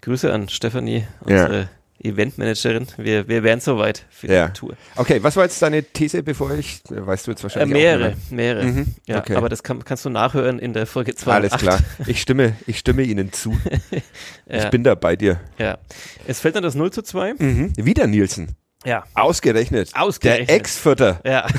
Grüße an Stefanie, unsere ja. Eventmanagerin. Wir, wir wären soweit für ja. die Tour. Okay, was war jetzt deine These, bevor ich, weißt du jetzt wahrscheinlich äh, Mehrere, mehrere. Mhm. Ja, okay. aber das kann, kannst du nachhören in der Folge 2. Alles klar. Ich stimme, ich stimme Ihnen zu. ja. Ich bin da bei dir. Ja. Es fällt dann das 0 zu 2. Mhm. Wieder Nielsen. Ja. Ausgerechnet. Ausgerechnet. Der Ex-Vierter. Ja.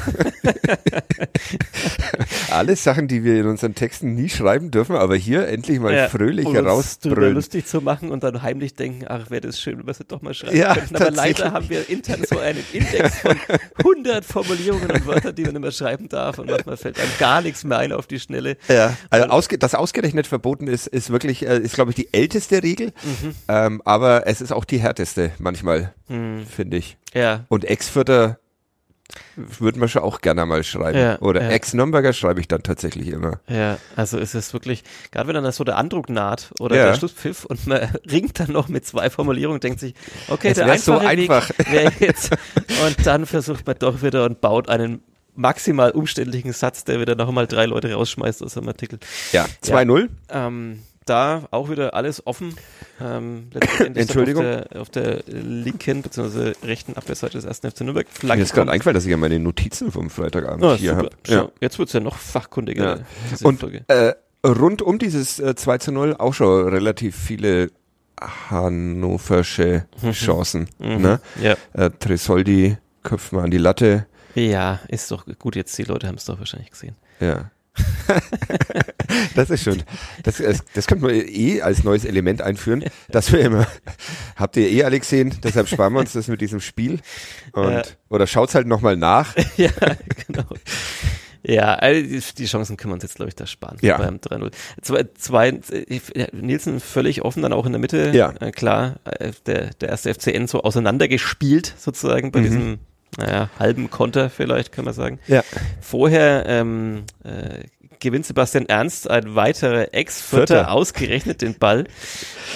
Alles Sachen, die wir in unseren Texten nie schreiben dürfen, aber hier endlich mal ja, fröhlich um herausbrüllen. lustig zu machen und dann heimlich denken, ach, wäre das schön, wenn wir es doch mal schreiben ja, könnten. Aber leider haben wir intern so einen Index von 100 Formulierungen und Wörtern, die man immer schreiben darf und manchmal fällt einem gar nichts mehr ein auf die Schnelle. Ja, also ausge das ausgerechnet verboten ist, ist wirklich, äh, ist glaube ich die älteste Regel, mhm. ähm, aber es ist auch die härteste manchmal, mhm. finde ich. Ja. Und Ex-Vierter würde man schon auch gerne mal schreiben. Ja, Oder ja. Ex-Nürnberger schreibe ich dann tatsächlich immer. Ja, also es ist wirklich, gerade wenn dann so der Andruck naht oder ja. der Schlusspfiff und man ringt dann noch mit zwei Formulierungen, denkt sich, okay, jetzt der einfache so einfach. wäre jetzt. Und dann versucht man doch wieder und baut einen maximal umständlichen Satz, der wieder nochmal drei Leute rausschmeißt aus einem Artikel. Ja, 2-0. Ähm, da auch wieder alles offen. Ähm, Entschuldigung. Auf der, auf der, linken bzw. rechten Abwehrseite des ersten FC Nürnberg. Flagge Mir ist gerade eingefallen, dass ich ja meine Notizen vom Freitagabend oh, hier habe. Ja. Jetzt wird es ja noch fachkundiger. Ja. Und äh, rund um dieses äh, 2 zu 0 auch schon relativ viele hannoversche mhm. Chancen. Mhm. Ne? Ja. Äh, Tresoldi köpft mal an die Latte. Ja, ist doch gut. Jetzt die Leute haben es doch wahrscheinlich gesehen. Ja. das ist schön. Das, das, das könnte man eh als neues Element einführen, dass wir immer, habt ihr eh alle gesehen, deshalb sparen wir uns das mit diesem Spiel. Und, ja. Oder schaut's halt nochmal nach. ja, genau. Ja, also die Chancen können wir uns jetzt, glaube ich, da sparen. Ja. Beim 3-0. Zwei, zwei, Nielsen völlig offen, dann auch in der Mitte. Ja. Äh, klar, äh, der, der erste FCN so auseinandergespielt, sozusagen, bei mhm. diesem naja, halben Konter vielleicht, kann man sagen. Ja. Vorher ähm, äh, gewinnt Sebastian Ernst, ein weiterer Ex-Vierter, ausgerechnet den Ball.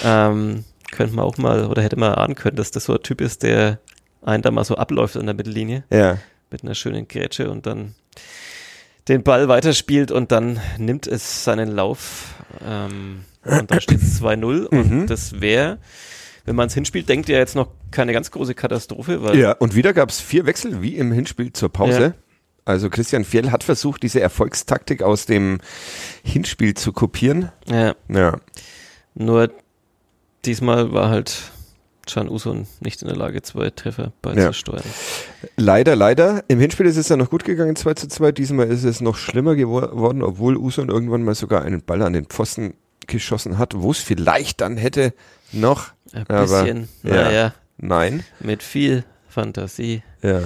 Ähm, könnte man auch mal, oder hätte man ahnen können, dass das so ein Typ ist, der einen da mal so abläuft an der Mittellinie. Ja. Mit einer schönen Grätsche und dann den Ball weiterspielt und dann nimmt es seinen Lauf. Ähm, und dann steht es 2-0 und mhm. das wäre wenn man es hinspielt, denkt ihr jetzt noch keine ganz große Katastrophe. Weil ja, und wieder gab es vier Wechsel wie im Hinspiel zur Pause. Ja. Also Christian Fjell hat versucht, diese Erfolgstaktik aus dem Hinspiel zu kopieren. Ja. ja. Nur diesmal war halt Can Usun nicht in der Lage, zwei Treffer beizusteuern. Ja. Leider, leider. Im Hinspiel ist es ja noch gut gegangen, 2 zu 2. Diesmal ist es noch schlimmer geworden, obwohl Usun irgendwann mal sogar einen Ball an den Pfosten geschossen hat, wo es vielleicht dann hätte noch. Ein bisschen, aber, naja. Ja, nein. Mit viel Fantasie. Ja.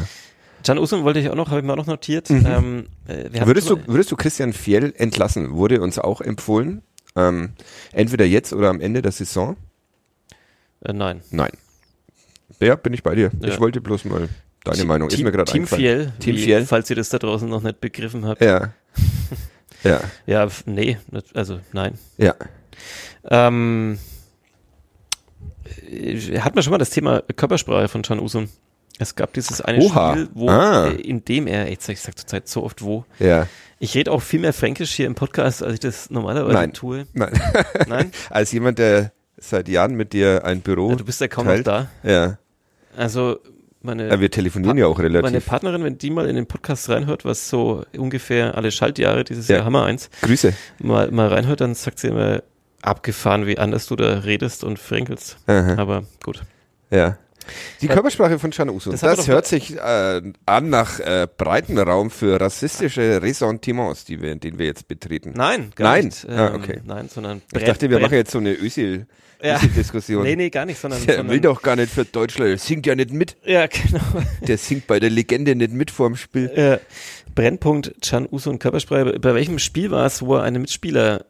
Can Usum wollte ich auch noch, habe ich mir auch noch notiert. Mhm. Ähm, äh, würdest, du, würdest du Christian Fjell entlassen? Wurde uns auch empfohlen. Ähm, entweder jetzt oder am Ende der Saison? Äh, nein. Nein. Ja, bin ich bei dir. Ja. Ich wollte bloß mal deine Meinung. Ist mir gerade Team Fiel, Team Fiel. Falls ihr das da draußen noch nicht begriffen habt. Ja. ja. Ja, nee, also nein. Ja. Ähm, hat man schon mal das Thema Körpersprache von Can Usum. Es gab dieses eine Oha. Spiel, wo, ah. äh, in dem er, ich sag, ich sag zurzeit so oft wo. Ja. Ich rede auch viel mehr Fränkisch hier im Podcast, als ich das normalerweise Nein. tue. Nein. Nein? als jemand, der seit Jahren mit dir ein Büro. Ja, du bist ja kaum teilt. noch da. Ja. Also meine. Ja, wir telefonieren pa ja auch relativ. Meine Partnerin, wenn die mal in den Podcast reinhört, was so ungefähr alle Schaltjahre dieses ja. Jahr Hammer eins. Grüße. Mal, mal reinhört, dann sagt sie immer, abgefahren, wie anders du da redest und fränkelst. Aha. Aber gut. Ja. Die Körpersprache von Can Uso. Das, das hört sich äh, an nach äh, breiten Raum für rassistische Ressentiments, die wir, den wir jetzt betreten. Nein, gar nein. nicht. Ah, ähm, ah, okay. Nein, sondern Ich dachte, wir machen jetzt so eine Ösil. Ja. Diskussion. Nee, nee, gar nicht, sondern. Der sondern will doch gar nicht für Deutschland, der singt ja nicht mit. Ja, genau. Der singt bei der Legende nicht mit vorm Spiel. Ja. Brennpunkt Can Uso und Körpersprache. Bei welchem Spiel war es, wo er einen Mitspieler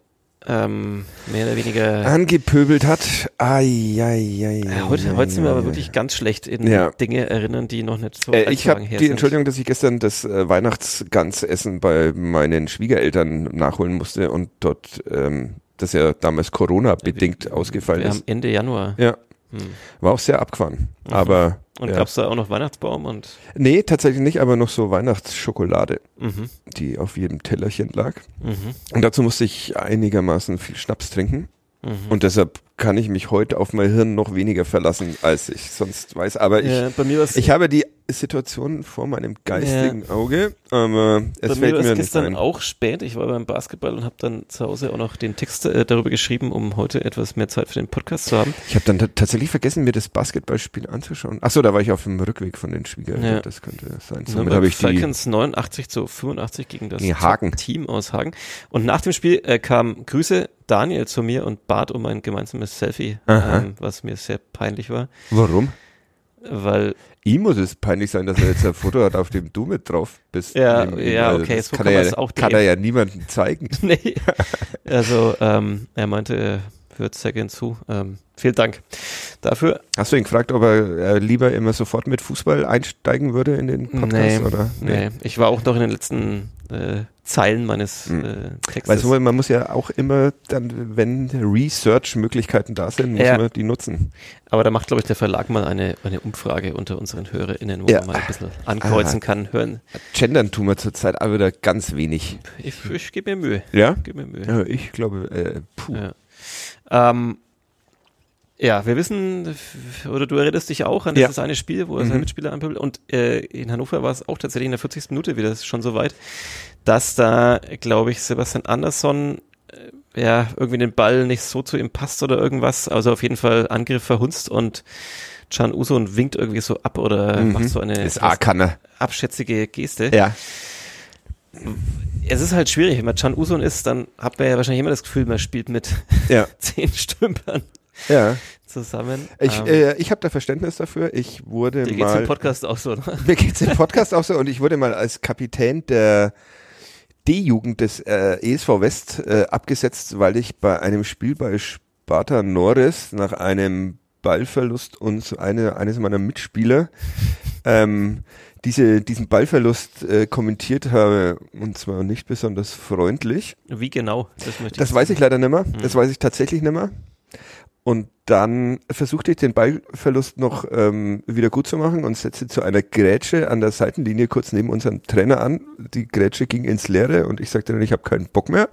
ähm, mehr oder weniger angepöbelt hat. Ai, ai, ai, ai, heute, heute sind wir aber wirklich ganz schlecht in ja. Dinge erinnern, die noch nicht so äh, Ich habe die sind. Entschuldigung, dass ich gestern das äh, Weihnachtsgansessen bei meinen Schwiegereltern nachholen musste und dort ähm, das ja damals Corona bedingt ausgefallen wir ist. Haben Ende Januar. Ja. Hm. War auch sehr abgefahren. Mhm. Aber und ja. gab es da auch noch Weihnachtsbaum und? Nee, tatsächlich nicht, aber noch so Weihnachtsschokolade, mhm. die auf jedem Tellerchen lag. Mhm. Und dazu musste ich einigermaßen viel Schnaps trinken. Mhm. Und deshalb kann ich mich heute auf mein Hirn noch weniger verlassen, als ich sonst weiß. Aber ich, ja, bei mir ich habe die Situation vor meinem geistigen ja. Auge, aber es bei fällt mir, mir nicht gestern ein. auch spät. Ich war beim Basketball und habe dann zu Hause auch noch den Text äh, darüber geschrieben, um heute etwas mehr Zeit für den Podcast zu haben. Ich habe dann tatsächlich vergessen, mir das Basketballspiel anzuschauen. Ach so, da war ich auf dem Rückweg von den Schwiegereltern. Ja. Das könnte sein. Somit habe ich Falcons die 89 zu 85 gegen das Hagen. Team aus Hagen. Und nach dem Spiel äh, kam Grüße Daniel zu mir und bat um ein gemeinsames Selfie, ähm, was mir sehr peinlich war. Warum? Weil ihm muss es peinlich sein, dass er jetzt ein Foto hat, auf dem du mit drauf bist. Ja, ja, okay, das so kann, er ja, auch kann er ja niemandem zeigen. nee. Also ähm, er meinte, hört sehr gern zu. Ähm, vielen Dank dafür. Hast du ihn gefragt, ob er äh, lieber immer sofort mit Fußball einsteigen würde in den Podcast? Nee, oder? Nee. nee. ich war auch noch in den letzten äh, Zeilen meines mhm. äh, Textes. Weißt du, man muss ja auch immer dann, wenn Research-Möglichkeiten da sind, muss ja. man die nutzen. Aber da macht, glaube ich, der Verlag mal eine, eine Umfrage unter unseren HörerInnen, wo ja. man mal ein bisschen ankreuzen Aha. kann, hören. Gendern tun wir zurzeit aber wieder ganz wenig. Ich, ich gebe mir Mühe. Ja? Gib mir Mühe. Ja, ich glaube, äh, puh. Ja. Ähm, ja, wir wissen, oder du erinnerst dich auch an dieses ja. eine Spiel, wo er mhm. seine Mitspieler anpöbelt. Und äh, in Hannover war es auch tatsächlich in der 40. Minute wieder schon so weit, dass da, glaube ich, Sebastian Andersson äh, ja irgendwie den Ball nicht so zu ihm passt oder irgendwas. Also auf jeden Fall Angriff verhunzt und Can Uso winkt irgendwie so ab oder mhm. macht so eine ist abschätzige Geste. Ja. Es ist halt schwierig, wenn man Can Uson ist, dann hat man ja wahrscheinlich immer das Gefühl, man spielt mit ja. zehn Stümpern ja. zusammen. Ich, ähm, äh, ich habe da Verständnis dafür. Ich wurde dir mal. Geht's im Podcast auch so, ne? Mir geht's im Podcast auch so und ich wurde mal als Kapitän der D-Jugend des äh, ESV West äh, abgesetzt, weil ich bei einem Spiel bei Sparta Norris nach einem Ballverlust und eine, eines meiner Mitspieler ähm, diese, diesen Ballverlust äh, kommentiert habe, und zwar nicht besonders freundlich. Wie genau? Das, möchte ich das weiß ich leider nicht mehr. Mhm. Das weiß ich tatsächlich nicht mehr. Und dann versuchte ich den Ballverlust noch ähm, wieder gut zu machen und setzte zu einer Grätsche an der Seitenlinie kurz neben unserem Trainer an. Die Grätsche ging ins Leere und ich sagte dann, ich habe keinen Bock mehr.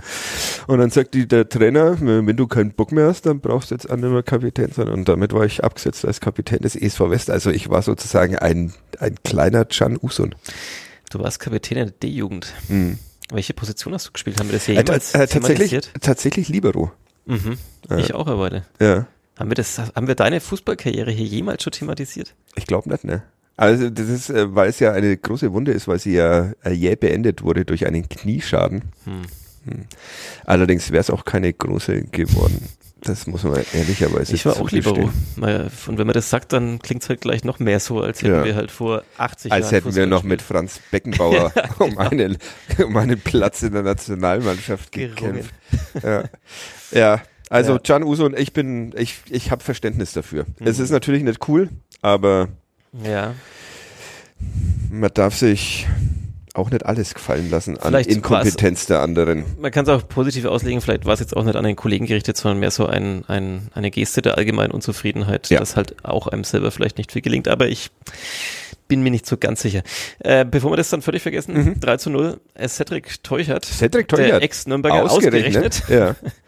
Und dann sagte der Trainer, wenn du keinen Bock mehr hast, dann brauchst du jetzt auch nicht mehr Kapitän sein. Und damit war ich abgesetzt als Kapitän des ESV West. Also ich war sozusagen ein, ein kleiner Can Usun. Du warst Kapitän der D-Jugend. Mhm. Welche Position hast du gespielt? Haben wir das hier äh, jemals äh, tatsächlich, tatsächlich Libero. Mhm. Ja. Ich auch aber. Ja. Haben wir das, haben wir deine Fußballkarriere hier jemals schon thematisiert? Ich glaube nicht, ne? Also das ist, äh, weil es ja eine große Wunde ist, weil sie ja äh, jäh beendet wurde durch einen Knieschaden. Hm. Hm. Allerdings wäre es auch keine große geworden. Das muss man ehrlicherweise Ich war auch Libero. Und wenn man das sagt, dann klingt es halt gleich noch mehr so, als hätten ja. wir halt vor 80 als Jahren. Als hätten wir noch mit Franz Beckenbauer um, einen, um einen Platz in der Nationalmannschaft gekämpft. Ja. Ja. Also ja. Can Uso und ich bin, ich, ich habe Verständnis dafür. Mhm. Es ist natürlich nicht cool, aber ja. man darf sich auch nicht alles gefallen lassen an vielleicht Inkompetenz der anderen. Man kann es auch positiv auslegen, vielleicht war es jetzt auch nicht an den Kollegen gerichtet, sondern mehr so ein, ein, eine Geste der allgemeinen Unzufriedenheit, ja. dass halt auch einem selber vielleicht nicht viel gelingt. Aber ich bin mir nicht so ganz sicher. Äh, bevor wir das dann völlig vergessen, mhm. 3 zu 0, äh, Cedric Teuchert, Cedric Teuchert, der Ex-Nürnberger ausgerechnet, ausgerechnet ja.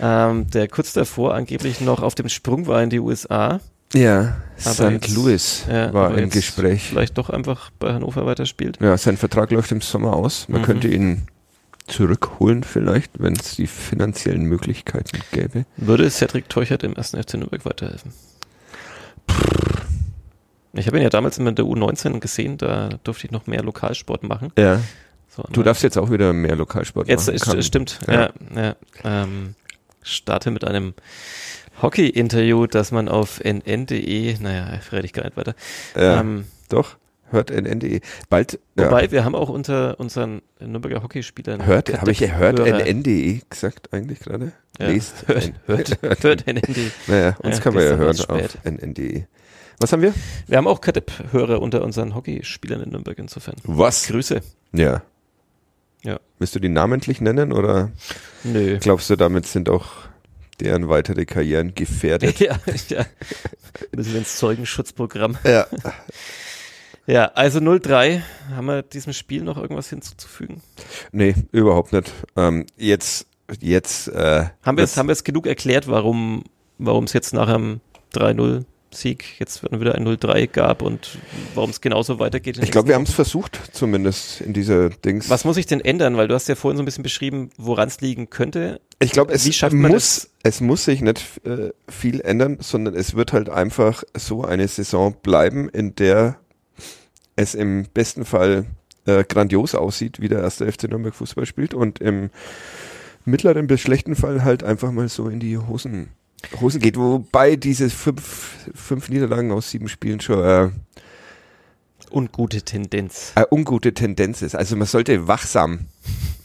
ähm, der kurz davor angeblich noch auf dem Sprung war in die USA. Ja, St. Louis ja, war im Gespräch. Vielleicht doch einfach bei Hannover weiterspielt. Ja, sein Vertrag läuft im Sommer aus. Man mhm. könnte ihn zurückholen vielleicht, wenn es die finanziellen Möglichkeiten gäbe. Würde Cedric Teuchert im ersten FC Nürnberg weiterhelfen? Ich habe ihn ja damals mit der U19 gesehen, da durfte ich noch mehr Lokalsport machen. Ja. So, du darfst jetzt auch wieder mehr Lokalsport jetzt, machen. Jetzt stimmt, ja. ja, ja ähm, starte mit einem Hockey-Interview, das man auf nn.de, naja, rede ich gar nicht weiter. Ja, ähm, doch, hört nn.de. Bald. Wobei, ja. wir haben auch unter unseren Nürnberger Hockeyspielern. Hört, habe ich hört nn.de gesagt eigentlich gerade? Ja, Lest. Hört, hört, hört nn.de. Naja, uns ja, kann man ja hören auf nn.de. Was haben wir? Wir haben auch Kadepp-Hörer unter unseren Hockeyspielern in Nürnberg insofern. Was? Grüße. Ja. Ja. Willst du die namentlich nennen oder Nö. glaubst du, damit sind auch deren weitere Karrieren gefährdet? ja, ja. Müssen wir ins Zeugenschutzprogramm. Ja. Ja, also 0-3. Haben wir diesem Spiel noch irgendwas hinzuzufügen? Nee, überhaupt nicht. Ähm, jetzt, jetzt, äh, haben wir es, haben wir es genug erklärt, warum warum es jetzt nach einem 3-0 Sieg jetzt wieder ein 0-3 gab und warum es genauso weitergeht. Ich glaube, wir haben es versucht, zumindest in dieser Dings. Was muss ich denn ändern? Weil du hast ja vorhin so ein bisschen beschrieben, woran es liegen könnte. Ich glaube, es muss, es muss sich nicht äh, viel ändern, sondern es wird halt einfach so eine Saison bleiben, in der es im besten Fall äh, grandios aussieht, wie der erste FC Nürnberg Fußball spielt und im mittleren bis schlechten Fall halt einfach mal so in die Hosen Hosen geht, wobei diese fünf, fünf Niederlagen aus sieben Spielen schon äh, ungute Tendenz. Äh, ungute Tendenz ist. Also man sollte wachsam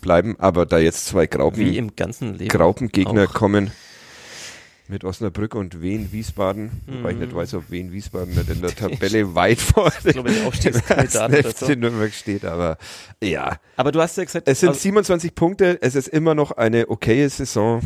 bleiben, aber da jetzt zwei Graupen, Wie im ganzen Leben Graupengegner auch. kommen mit Osnabrück und Wien Wiesbaden, mhm. wobei ich nicht mhm. weiß, ob Wien Wiesbaden nicht in der Tabelle weit vor dem so. Nürnberg steht, aber ja. Aber du hast ja gesagt, es sind 27 also Punkte, es ist immer noch eine okaye Saison.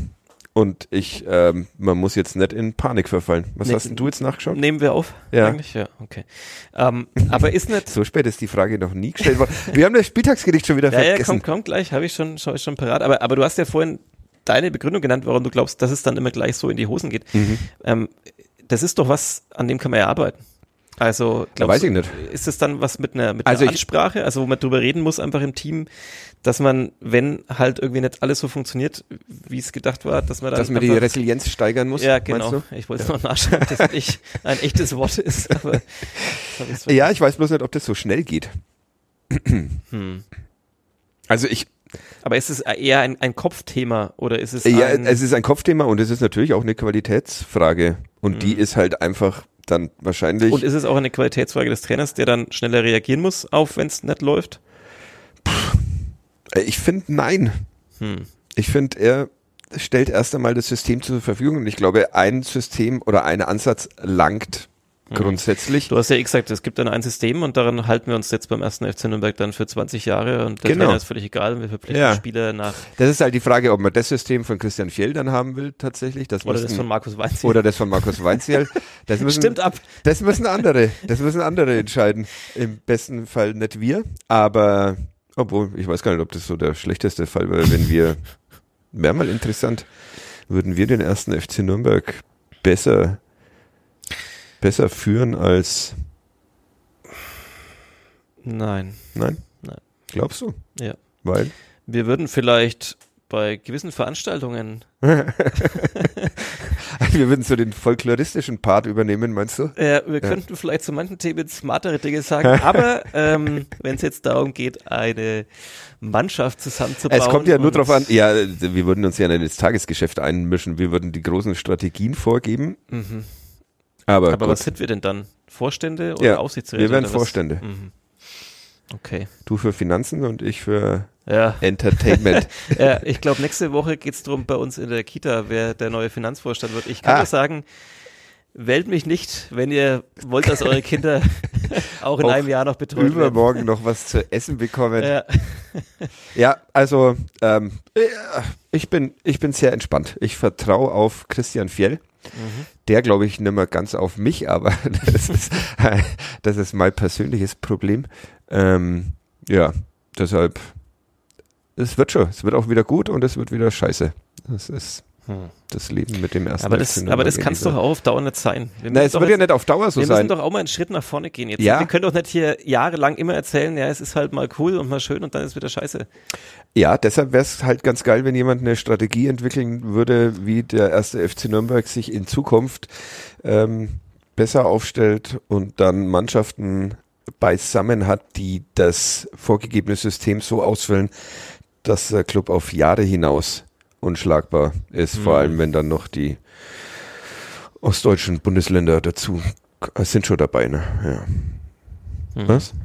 Und ich, ähm, man muss jetzt nicht in Panik verfallen. Was ne, hast denn du jetzt nachgeschaut? Nehmen wir auf? Ja. Eigentlich? Ja, okay. Ähm, aber ist nicht. so spät ist die Frage noch nie gestellt worden. Wir haben das Spieltagsgericht schon wieder ja, vergessen. Ja, komm, komm gleich, habe ich schon, schon, schon parat. Aber, aber du hast ja vorhin deine Begründung genannt, warum du glaubst, dass es dann immer gleich so in die Hosen geht. Mhm. Ähm, das ist doch was, an dem kann man ja arbeiten. Also, glaubst, weiß ich nicht. ist es dann was mit einer, mit also einer Ansprache, also wo man drüber reden muss, einfach im Team, dass man, wenn halt irgendwie nicht alles so funktioniert, wie es gedacht war, dass man dann. Dass man die Resilienz steigern muss? Ja, genau. Ich wollte es ja. noch nachschauen, ob das nicht ein echtes Wort ist. Aber ja, ich weiß bloß nicht, ob das so schnell geht. hm. Also ich. Aber ist es eher ein, ein Kopfthema oder ist es Ja, es ist ein Kopfthema und es ist natürlich auch eine Qualitätsfrage. Und hm. die ist halt einfach dann wahrscheinlich. Und ist es auch eine Qualitätsfrage des Trainers, der dann schneller reagieren muss, auf wenn es nicht läuft? Ich finde nein. Hm. Ich finde, er stellt erst einmal das System zur Verfügung und ich glaube, ein System oder ein Ansatz langt. Grundsätzlich. Du hast ja eh gesagt, es gibt dann ein System und daran halten wir uns jetzt beim ersten FC Nürnberg dann für 20 Jahre und der genau. Trainer ist völlig egal, wir verpflichten ja. Spieler nach. Das ist halt die Frage, ob man das System von Christian Fjell dann haben will, tatsächlich. Das oder müssen, das von Markus Weinziel. Oder das von Markus Weinziel. Das müssen, Stimmt ab. Das müssen andere, das müssen andere entscheiden. Im besten Fall nicht wir, aber obwohl, ich weiß gar nicht, ob das so der schlechteste Fall wäre, wenn wir, wäre mal interessant, würden wir den ersten FC Nürnberg besser besser führen als. Nein. Nein? Nein. Glaubst du? Ja. Weil? Wir würden vielleicht bei gewissen Veranstaltungen. wir würden so den folkloristischen Part übernehmen, meinst du? Ja, wir ja. könnten vielleicht zu manchen Themen smartere Dinge sagen, aber ähm, wenn es jetzt darum geht, eine Mannschaft zusammenzubauen. Es kommt ja nur darauf an, ja, wir würden uns ja in das Tagesgeschäft einmischen, wir würden die großen Strategien vorgeben. Mhm. Aber, Aber was sind wir denn dann? Vorstände oder ja, Aufsichtsräte? Wir werden Vorstände. Mhm. Okay. Du für Finanzen und ich für ja. Entertainment. ja, ich glaube, nächste Woche geht es darum bei uns in der Kita, wer der neue Finanzvorstand wird. Ich kann ah. nur sagen, wählt mich nicht, wenn ihr wollt, dass eure Kinder auch in auch einem Jahr noch betreut übermorgen werden. Übermorgen noch was zu essen bekommen. Ja, ja also ähm, ich, bin, ich bin sehr entspannt. Ich vertraue auf Christian Fjell. Der glaube ich nicht mehr ganz auf mich, aber das ist, das ist mein persönliches Problem. Ähm, ja, deshalb, es wird schon, es wird auch wieder gut und es wird wieder scheiße. Das ist hm. das Leben mit dem ersten. Aber das, aber das kann es doch auch auf Dauer nicht sein. Nein, es wird jetzt, ja nicht auf Dauer so wir sein. Wir müssen doch auch mal einen Schritt nach vorne gehen jetzt. Ja. Wir können doch nicht hier jahrelang immer erzählen, ja, es ist halt mal cool und mal schön und dann ist wieder scheiße. Ja, deshalb wäre es halt ganz geil, wenn jemand eine Strategie entwickeln würde, wie der erste FC Nürnberg sich in Zukunft ähm, besser aufstellt und dann Mannschaften beisammen hat, die das vorgegebene System so ausfüllen, dass der Club auf Jahre hinaus unschlagbar ist, mhm. vor allem wenn dann noch die ostdeutschen Bundesländer dazu sind schon dabei, ne? Ja. Mhm. Was?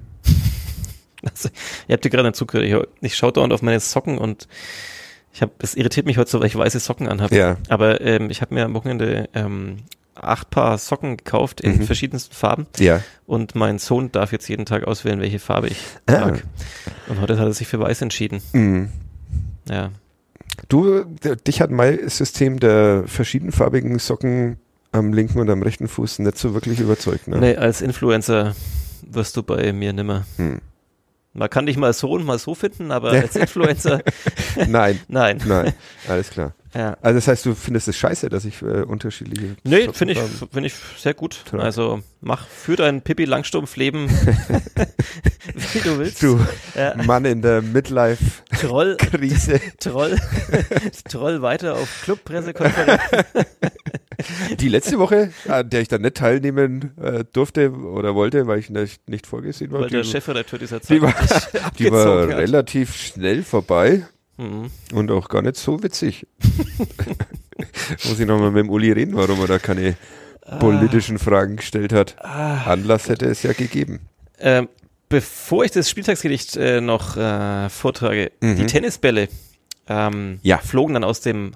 Also, ihr habt dir gerade zugehört. Ich, ich schaue dauernd auf meine Socken und ich habe, es irritiert mich heute so, weil ich weiße Socken anhabe. Ja. Aber ähm, ich habe mir am Wochenende ähm, acht Paar Socken gekauft in mhm. verschiedensten Farben. Ja. Und mein Sohn darf jetzt jeden Tag auswählen, welche Farbe ich ah. mag. Und heute hat er sich für weiß entschieden. Mhm. Ja. Du, dich hat mein System der verschiedenfarbigen Socken am linken und am rechten Fuß nicht so wirklich überzeugt, ne? Nee, als Influencer wirst du bei mir nimmer. Hm. Man kann dich mal so und mal so finden, aber als Influencer. nein. Nein. Nein. Alles klar. Ja. Also das heißt, du findest es scheiße, dass ich äh, unterschiedliche. Nee, finde ich, finde ich sehr gut. Toll. Also mach für dein Pippi Langstumpf-Leben, wie du willst. Du ja. Mann in der Midlife-Krise. Troll, Troll weiter auf Club-Pressekonferenz. Die letzte Woche, an der ich dann nicht teilnehmen äh, durfte oder wollte, weil ich nicht, nicht vorgesehen war. Weil der Chefredakteur dieser Zeit die war, die war relativ schnell vorbei. Mhm. Und auch gar nicht so witzig. Muss ich nochmal mit dem Uli reden, warum er da keine ah. politischen Fragen gestellt hat. Ah. Anlass hätte es ja gegeben. Ähm, bevor ich das Spieltagsgedicht äh, noch äh, vortrage, mhm. die Tennisbälle ähm, ja. flogen dann aus dem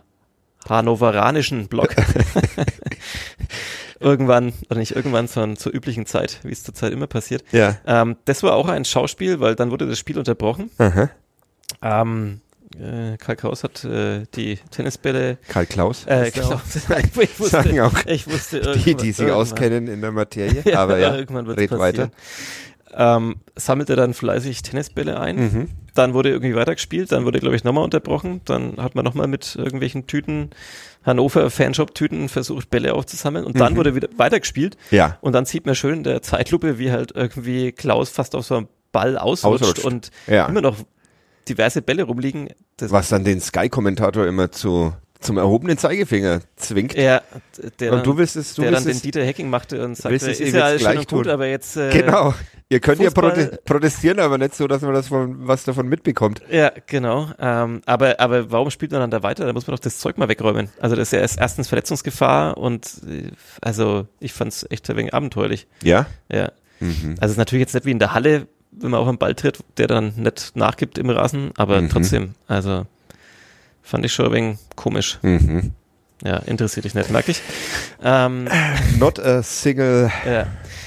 hannoveranischen Block. irgendwann, oder nicht irgendwann, sondern zur üblichen Zeit, wie es zurzeit immer passiert. Ja. Ähm, das war auch ein Schauspiel, weil dann wurde das Spiel unterbrochen. Ähm, äh, Karl Klaus hat äh, die Tennisbälle. Karl Klaus? Äh, Klaus. ich, wusste, Sagen auch ich wusste die, die sich auskennen in der Materie. ja, aber ja, irgendwann red weiter. Ähm, sammelte dann fleißig Tennisbälle ein. Mhm. Dann wurde irgendwie weitergespielt. Dann wurde, glaube ich, nochmal unterbrochen. Dann hat man nochmal mit irgendwelchen Tüten, Hannover Fanshop-Tüten versucht, Bälle aufzusammeln. Und dann mhm. wurde wieder weitergespielt. Ja. Und dann sieht man schön in der Zeitlupe, wie halt irgendwie Klaus fast auf so einem Ball ausrutscht, ausrutscht. und ja. immer noch diverse Bälle rumliegen. Was dann den Sky-Kommentator immer zu zum erhobenen Zeigefinger zwingt. Ja, der und du willst es, du der willst dann es, den Dieter Hacking machte und sagte, ist ja alles schön und gut, aber jetzt äh, Genau. Ihr könnt Fußball, ja protestieren, aber nicht so, dass man das von, was davon mitbekommt. Ja, genau. Ähm, aber, aber warum spielt man dann da weiter? Da muss man doch das Zeug mal wegräumen. Also das ist ja erstens Verletzungsgefahr und äh, also ich fand es echt ein wenig abenteuerlich. Ja? Ja. Mhm. Also es ist natürlich jetzt nicht wie in der Halle, wenn man auf einen Ball tritt, der dann nicht nachgibt im Rasen, aber mhm. trotzdem, also fand ich schon ein wenig komisch. Mhm. Ja, interessiert dich nicht, merke ich. Ähm, Not a single. Ja.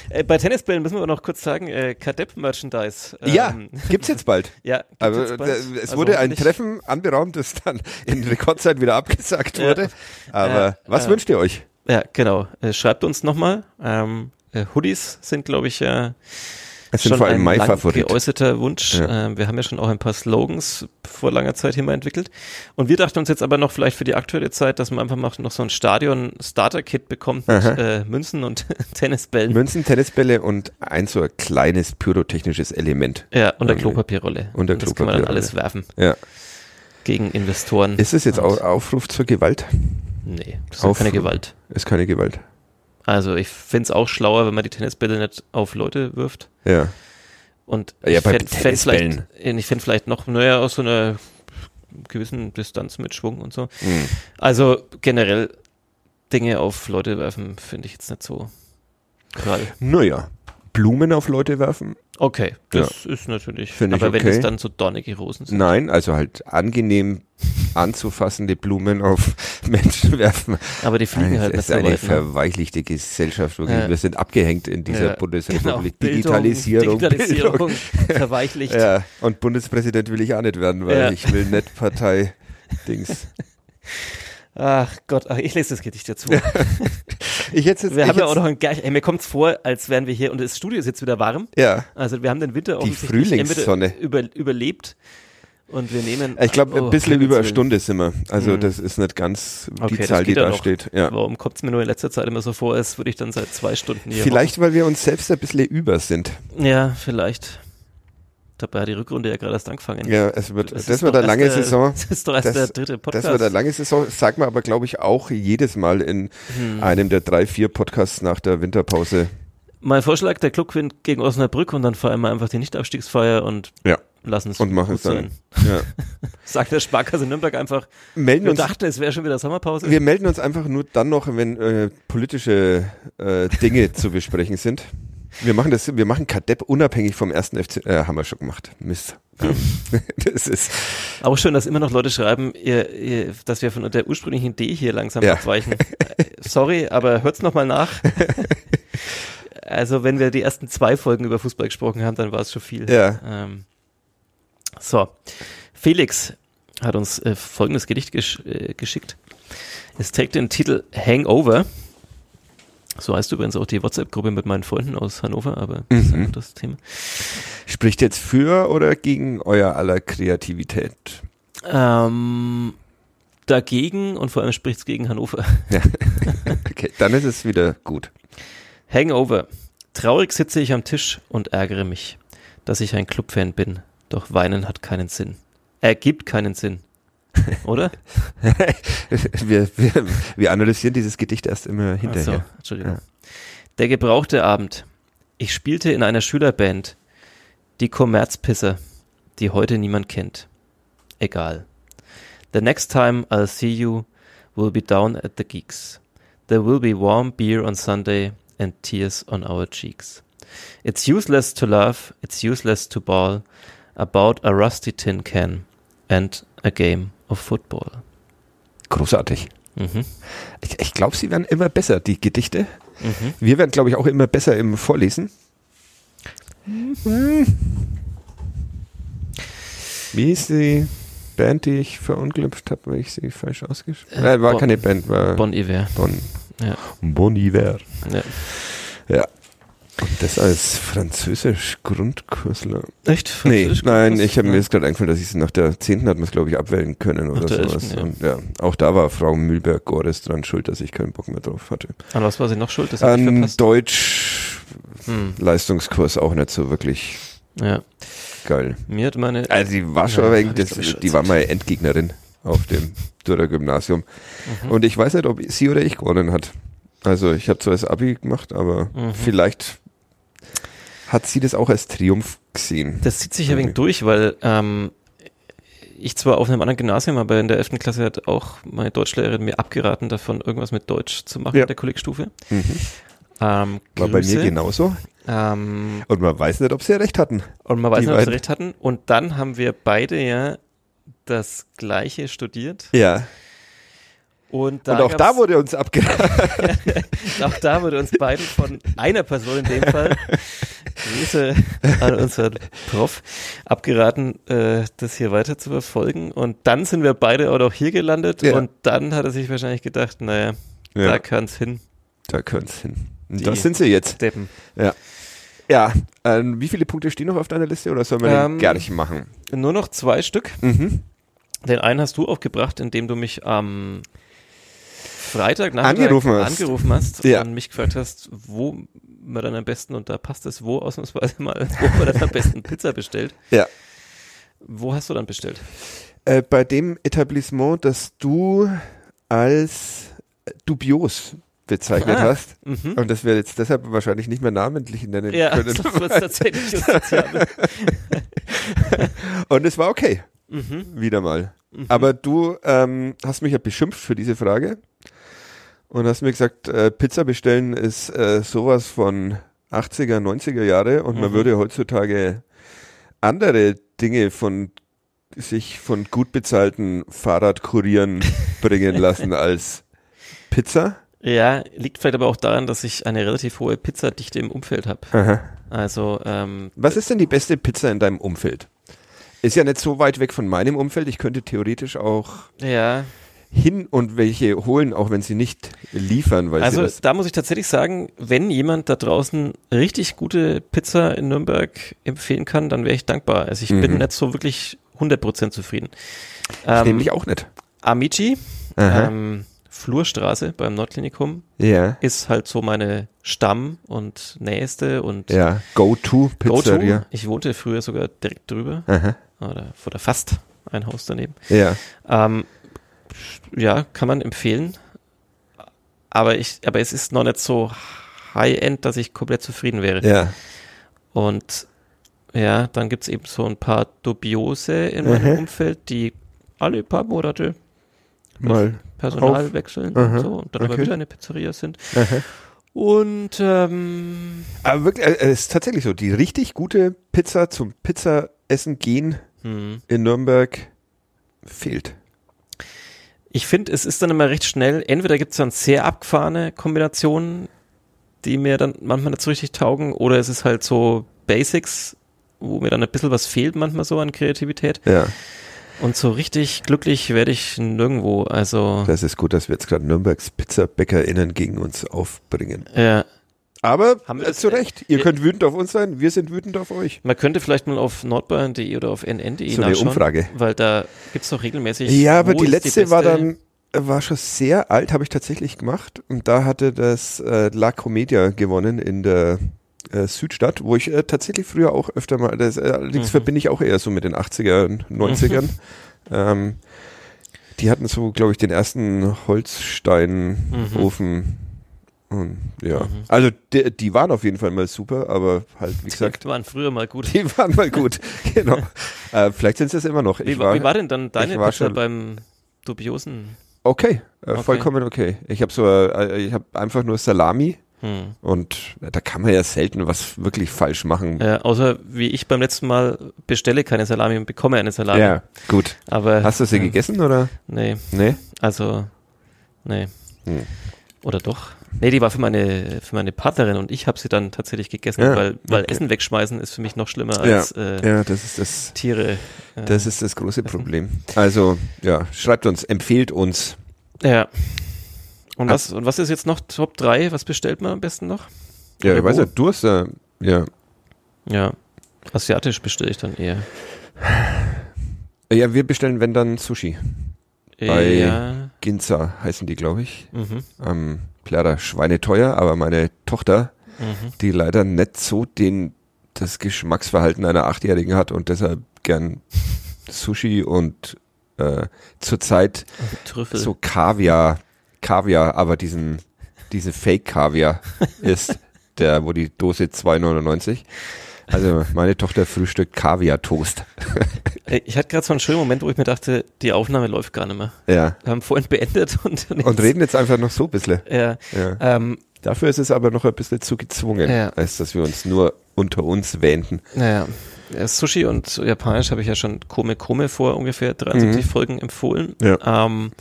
Äh, bei Tennisbällen müssen wir noch kurz sagen, äh, Kadepp-Merchandise. Ähm, ja, gibt's jetzt bald. ja, gibt's Aber jetzt bald. es also wurde ein Treffen anberaumt, das dann in Rekordzeit wieder abgesagt wurde. Aber äh, was wünscht ihr euch? Ja, genau. Äh, schreibt uns nochmal. Ähm, äh, Hoodies sind, glaube ich, äh, es sind schon vor allem mein Favorit. geäußerter Wunsch. Ja. Ähm, wir haben ja schon auch ein paar Slogans vor langer Zeit hier mal entwickelt. Und wir dachten uns jetzt aber noch vielleicht für die aktuelle Zeit, dass man einfach mal noch so ein Stadion-Starter-Kit bekommt mit äh, Münzen und Tennisbällen. Münzen, Tennisbälle und ein so ein kleines pyrotechnisches Element. Ja, und der Klopapierrolle. Und der und das kann man dann alles werfen. Ja. Gegen Investoren. Ist es jetzt auch Aufruf zur Gewalt? Nee, das ist Auf, keine Gewalt. Ist keine Gewalt. Also ich finde es auch schlauer, wenn man die Tennisbälle nicht auf Leute wirft. Ja. Und ja, ich fände fänd vielleicht, ich find vielleicht noch, naja, aus so einer gewissen Distanz mit Schwung und so. Mhm. Also generell Dinge auf Leute werfen, finde ich jetzt nicht so geil. Naja, Blumen auf Leute werfen Okay, das ja. ist natürlich. Find aber okay. wenn es dann so dornige Rosen sind. Nein, also halt angenehm anzufassende Blumen auf Menschen werfen. Aber die fliegen halt nicht. Es ist eine ne? verweichlichte Gesellschaft. Ja. Wir sind abgehängt in dieser ja, Bundesrepublik. Genau. Digitalisierung. Digitalisierung, Bildung. verweichlicht. Ja, und Bundespräsident will ich auch nicht werden, weil ich will nicht Partei-Dings. Ach Gott, ach, ich lese das Gedicht dazu. Ich jetzt, jetzt, wir haben ja auch noch ein Gleich, mir kommt's vor, als wären wir hier und das Studio ist jetzt wieder warm. Ja. Also wir haben den Winter Die Frühlingssonne über, überlebt und wir nehmen. Ich glaube, ein oh, bisschen über eine Stunde sind wir. Also mhm. das ist nicht ganz die okay, Zahl, die da noch. steht. Ja. Warum kommt's mir nur in letzter Zeit immer so vor, als würde ich dann seit zwei Stunden hier. Vielleicht, hocken. weil wir uns selbst ein bisschen über sind. Ja, vielleicht. Dabei hat die Rückrunde ja gerade erst angefangen. Ja, es wird, das, das wird eine lange der, Saison. Das ist doch erst das, der dritte Podcast. Das wird eine lange Saison, sagt man aber, glaube ich, auch jedes Mal in hm. einem der drei, vier Podcasts nach der Winterpause. Mein Vorschlag, der Club gewinnt gegen Osnabrück und dann feiern wir einfach die Nichtabstiegsfeier und ja. lassen es und machen es dann. Ja. Sagt der Sparkasse Nürnberg einfach, melden wir uns, dachte, es wäre schon wieder Sommerpause. Wir melden uns einfach nur dann noch, wenn äh, politische äh, Dinge zu besprechen sind. Wir machen das, wir machen Kadepp unabhängig vom ersten FC, äh, haben wir schon gemacht. Mist. Ähm, das ist auch schön, dass immer noch Leute schreiben, ihr, ihr, dass wir von der ursprünglichen Idee hier langsam ja. abweichen. Äh, sorry, aber hört's noch mal nach. also wenn wir die ersten zwei Folgen über Fußball gesprochen haben, dann war es schon viel. Ja. Ähm, so, Felix hat uns äh, folgendes Gedicht gesch äh, geschickt. Es trägt den Titel Hangover. So heißt übrigens auch die WhatsApp-Gruppe mit meinen Freunden aus Hannover, aber das ist ein anderes Thema. Spricht jetzt für oder gegen euer aller Kreativität? Ähm, dagegen und vor allem spricht es gegen Hannover. Ja. okay, dann ist es wieder gut. Hangover. Traurig sitze ich am Tisch und ärgere mich, dass ich ein Clubfan bin. Doch weinen hat keinen Sinn. Er gibt keinen Sinn. Oder? wir, wir, wir, analysieren dieses Gedicht erst immer hinterher. Ach so, Entschuldigung. Ja. Der gebrauchte Abend. Ich spielte in einer Schülerband. Die Kommerzpisser, die heute niemand kennt. Egal. The next time I'll see you will be down at the geeks. There will be warm beer on Sunday and tears on our cheeks. It's useless to laugh, it's useless to bawl about a rusty tin can and a game of football. Großartig. Mhm. Ich, ich glaube, sie werden immer besser, die Gedichte. Mhm. Wir werden, glaube ich, auch immer besser im Vorlesen. Mhm. Wie ist die Band, die ich verunglückt habe, weil ich sie falsch ausgesprochen habe? Äh, war bon, keine Band, war Bon Iver. Bon, ja. bon Iver. Ja. ja. Und das als französisch Grundkursler. Echt? Französisch nee, nein, ich habe mir jetzt gerade eingefallen, dass ich es nach der zehnten hat man es, glaube ich, abwählen können oder sowas. Elften, ja. Und ja, auch da war Frau Mühlberg-Gores dran schuld, dass ich keinen Bock mehr drauf hatte. An was war sie noch schuld? Das An Deutsch hm. Leistungskurs auch nicht so wirklich ja. geil. Mir hat meine... Also die war schon ja, wegen das, die war meine Endgegnerin auf dem Dürer Gymnasium. Mhm. Und ich weiß nicht, ob sie oder ich gewonnen hat. Also ich habe zwar das Abi gemacht, aber mhm. vielleicht hat sie das auch als Triumph gesehen. Das zieht sich ja wenig durch, weil ähm, ich zwar auf einem anderen Gymnasium, aber in der 11. Klasse hat auch meine Deutschlehrerin mir abgeraten, davon irgendwas mit Deutsch zu machen ja. in der Kollegstufe. Mhm. Ähm, War bei mir genauso. Ähm, und man weiß nicht, ob sie recht hatten. Und man weiß nicht, ob sie recht hatten. Und dann haben wir beide ja das Gleiche studiert. Ja. Und, und auch da wurde uns abgeraten. auch da wurde uns beiden von einer Person in dem Fall, Grüße an unseren Prof, abgeraten, äh, das hier weiter zu verfolgen. Und dann sind wir beide auch noch hier gelandet. Ja. Und dann hat er sich wahrscheinlich gedacht, naja, ja. da kann es hin. Da kann es hin. Und das sind sie jetzt. Steppen. Ja. Ja, äh, wie viele Punkte stehen noch auf deiner Liste oder sollen wir ähm, den gar nicht machen? Nur noch zwei Stück. Mhm. Den einen hast du aufgebracht, indem du mich am ähm, Freitag angerufen hast, angerufen hast ja. und mich gefragt hast, wo man dann am besten, und da passt es wo ausnahmsweise mal, wo man dann am besten Pizza bestellt. Ja. Wo hast du dann bestellt? Äh, bei dem Etablissement, das du als dubios bezeichnet ah, hast. Mhm. Und das wir jetzt deshalb wahrscheinlich nicht mehr namentlich nennen ja, können. Das tatsächlich und es war okay. Mhm. Wieder mal. Mhm. Aber du ähm, hast mich ja beschimpft für diese Frage und hast mir gesagt, äh, Pizza bestellen ist äh, sowas von 80er, 90er Jahre und mhm. man würde heutzutage andere Dinge von sich von gut bezahlten Fahrradkurieren bringen lassen als Pizza. Ja, liegt vielleicht aber auch daran, dass ich eine relativ hohe Pizzadichte im Umfeld habe. Also ähm, was ist denn die beste Pizza in deinem Umfeld? Ist ja nicht so weit weg von meinem Umfeld. Ich könnte theoretisch auch ja hin und welche holen, auch wenn sie nicht liefern. Weil also da muss ich tatsächlich sagen, wenn jemand da draußen richtig gute Pizza in Nürnberg empfehlen kann, dann wäre ich dankbar. Also ich mhm. bin nicht so wirklich 100% zufrieden. Ähm, nämlich auch nicht. Amici, ähm, Flurstraße beim Nordklinikum, ja. ist halt so meine Stamm- und nächste und ja. Go-To-Pizzeria. Go ich wohnte früher sogar direkt drüber Aha. oder, oder fast ein Haus daneben. Ja. Ähm, ja, kann man empfehlen. Aber ich, aber es ist noch nicht so High-End, dass ich komplett zufrieden wäre. Ja. Und ja, dann gibt es eben so ein paar Dubiose in meinem mhm. Umfeld, die alle paar Monate mal Personal auf. wechseln mhm. und so und dann okay. aber wieder eine Pizzeria sind. Mhm. Und ähm, aber wirklich, äh, es ist tatsächlich so, die richtig gute Pizza zum Pizzaessen gehen hm. in Nürnberg fehlt. Ich finde, es ist dann immer recht schnell, entweder gibt es dann sehr abgefahrene Kombinationen, die mir dann manchmal nicht so richtig taugen, oder es ist halt so Basics, wo mir dann ein bisschen was fehlt manchmal so an Kreativität. Ja. Und so richtig glücklich werde ich nirgendwo. Also das ist gut, dass wir jetzt gerade Nürnbergs PizzabäckerInnen gegen uns aufbringen. Ja. Aber Haben äh, zu Recht, ihr könnt wütend auf uns sein, wir sind wütend auf euch. Man könnte vielleicht mal auf nordbayern.de oder auf nn.de so nachschauen. eine Umfrage. Weil da gibt es doch regelmäßig. Ja, aber die letzte die war dann war schon sehr alt, habe ich tatsächlich gemacht. Und da hatte das äh, La Comedia gewonnen in der äh, Südstadt, wo ich äh, tatsächlich früher auch öfter mal, das, äh, allerdings mhm. verbinde ich auch eher so mit den 80er, 90ern. Mhm. Ähm, die hatten so, glaube ich, den ersten Holzsteinofen. Mhm. Ja, mhm. also die, die, waren auf jeden Fall mal super, aber halt, wie gesagt. Die waren früher mal gut. Die waren mal gut, genau. äh, vielleicht sind sie es immer noch. Wie war, wie, war, denn dann deine Pizza beim dubiosen Okay, äh, okay. vollkommen okay. Ich habe so, äh, ich habe einfach nur Salami hm. und da kann man ja selten was wirklich falsch machen. Außer wie ich beim letzten Mal bestelle keine Salami und bekomme eine Salami. Ja, gut. Aber hast du sie äh, gegessen oder? Nee. Nee. Also nee. Hm. Oder doch? Nee, die war für meine für meine Partnerin und ich habe sie dann tatsächlich gegessen, ja, weil weil okay. Essen wegschmeißen ist für mich noch schlimmer als ja, äh, ja, das ist das Tiere. Äh, das ist das große essen. Problem. Also ja, schreibt uns, empfehlt uns. Ja. Und was und was ist jetzt noch Top 3? Was bestellt man am besten noch? Ja, Oder ich weiß ja, du hast ja ja. Ja. Asiatisch bestelle ich dann eher. Ja, wir bestellen wenn dann Sushi. Bei ja. Ginza heißen die, glaube ich. Mhm. Ähm, leider schweineteuer, aber meine Tochter, mhm. die leider nicht so den, das Geschmacksverhalten einer Achtjährigen hat und deshalb gern Sushi und äh, zurzeit so Kaviar, Kaviar, aber diesen, diese Fake-Kaviar ist, der, wo die Dose 2,99 also meine Tochter frühstückt Kaviar-Toast. ich hatte gerade so einen schönen Moment, wo ich mir dachte, die Aufnahme läuft gar nicht mehr. Ja. Wir haben vorhin beendet und jetzt, Und reden jetzt einfach noch so ein bisschen. Ja. ja. Ähm, Dafür ist es aber noch ein bisschen zu gezwungen, ja. als dass wir uns nur unter uns wähnten. Naja. Ja, Sushi und Japanisch habe ich ja schon Kome Kome vor ungefähr 73 mhm. Folgen empfohlen. Ja. Ähm,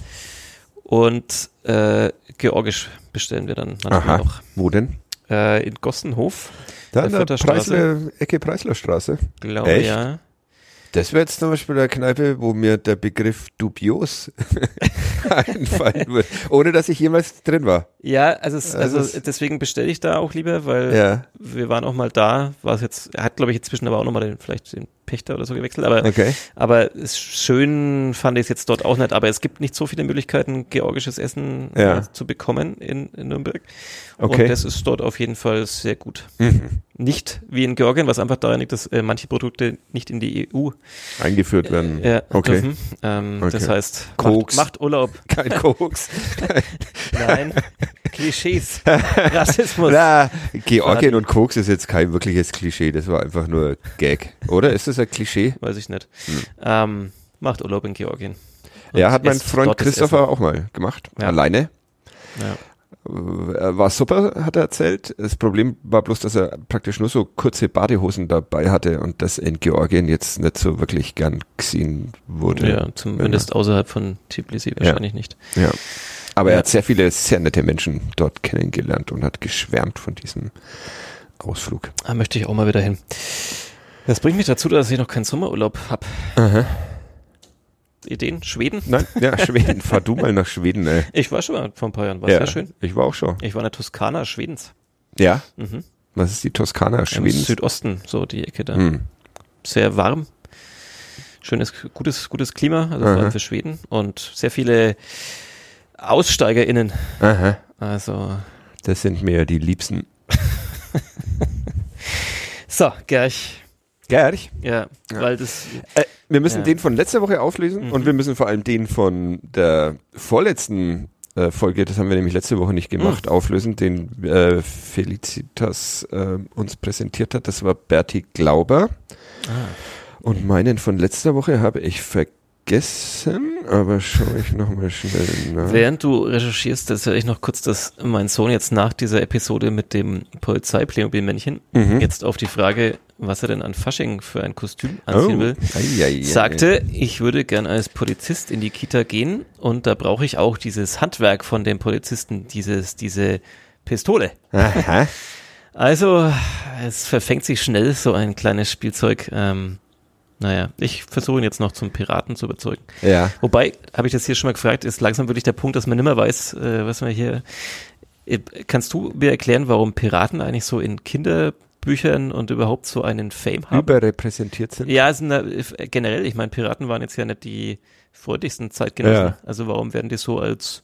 und äh, Georgisch bestellen wir dann manchmal Aha. noch. Wo denn? Äh, in Gossenhof. Da in der Preisler, Ecke Preislerstraße. Glaube Echt? ja. Das wäre jetzt zum Beispiel eine Kneipe, wo mir der Begriff dubios einfallen würde, ohne dass ich jemals drin war. Ja, also, es, also, also deswegen bestelle ich da auch lieber, weil ja. wir waren auch mal da, war es jetzt, er hat glaube ich inzwischen aber auch nochmal den, vielleicht den Pächter oder so gewechselt, aber, okay. aber schön fand ich es jetzt dort auch nicht, aber es gibt nicht so viele Möglichkeiten, georgisches Essen ja. äh, zu bekommen in, in Nürnberg. Okay. Und das ist dort auf jeden Fall sehr gut. Mhm. Nicht wie in Georgien, was einfach daran liegt, dass äh, manche Produkte nicht in die EU eingeführt werden. Äh, okay. dürfen. Ähm, okay. Das heißt, Koks. Macht, macht Urlaub. Kein Koks. Nein, Klischees. Rassismus. Na, Georgien und Koks ist jetzt kein wirkliches Klischee, das war einfach nur Gag. Oder? Ist das ein Klischee? Weiß ich nicht. Hm. Ähm, macht Urlaub in Georgien. Und ja, hat mein Freund Christopher auch mal gemacht. Ja. Alleine. Ja. Äh, war super, hat er erzählt. Das Problem war bloß, dass er praktisch nur so kurze Badehosen dabei hatte und das in Georgien jetzt nicht so wirklich gern gesehen wurde. Ja, zumindest außerhalb von Tbilisi wahrscheinlich ja. nicht. Ja. Aber ja. er hat sehr viele sehr nette Menschen dort kennengelernt und hat geschwärmt von diesem Ausflug. Da möchte ich auch mal wieder hin. Das bringt mich dazu, dass ich noch keinen Sommerurlaub habe. Ideen? Schweden? Nein, ja, Schweden. Fahr du mal nach Schweden, ey. Ich war schon mal vor ein paar Jahren. War ja, sehr schön. Ich war auch schon. Ich war in der Toskana Schwedens. Ja? Mhm. Was ist die Toskana Schwedens? Im Südosten, so die Ecke da. Hm. Sehr warm. Schönes, gutes, gutes Klima, also vor allem für Schweden. Und sehr viele AussteigerInnen. Aha. Also. Das sind mir die Liebsten. so, Gerch. Gerch? Ja, ja. weil das. Äh, wir müssen ja. den von letzter Woche auflösen mhm. und wir müssen vor allem den von der vorletzten äh, Folge, das haben wir nämlich letzte Woche nicht gemacht, mhm. auflösen, den äh, Felicitas äh, uns präsentiert hat. Das war Berti Glauber. Ah. Und meinen von letzter Woche habe ich vergessen vergessen, aber schaue ich nochmal schnell nach. Während du recherchierst, erzähle ich noch kurz, dass mein Sohn jetzt nach dieser Episode mit dem Polizei-Playmobil-Männchen mhm. jetzt auf die Frage, was er denn an Fasching für ein Kostüm anziehen oh. will, ei, ei, ei, sagte, ich würde gern als Polizist in die Kita gehen und da brauche ich auch dieses Handwerk von dem Polizisten, dieses, diese Pistole. Aha. Also, es verfängt sich schnell so ein kleines Spielzeug. Ähm, naja, ich versuche ihn jetzt noch zum Piraten zu überzeugen. Ja. Wobei, habe ich das hier schon mal gefragt, ist langsam wirklich der Punkt, dass man nicht mehr weiß, äh, was man hier Äh, kannst du mir erklären, warum Piraten eigentlich so in Kinderbüchern und überhaupt so einen Fame haben? Überrepräsentiert sind? Ja, also, generell, ich meine, Piraten waren jetzt ja nicht die freundlichsten Zeitgenossen. Ja. Also warum werden die so als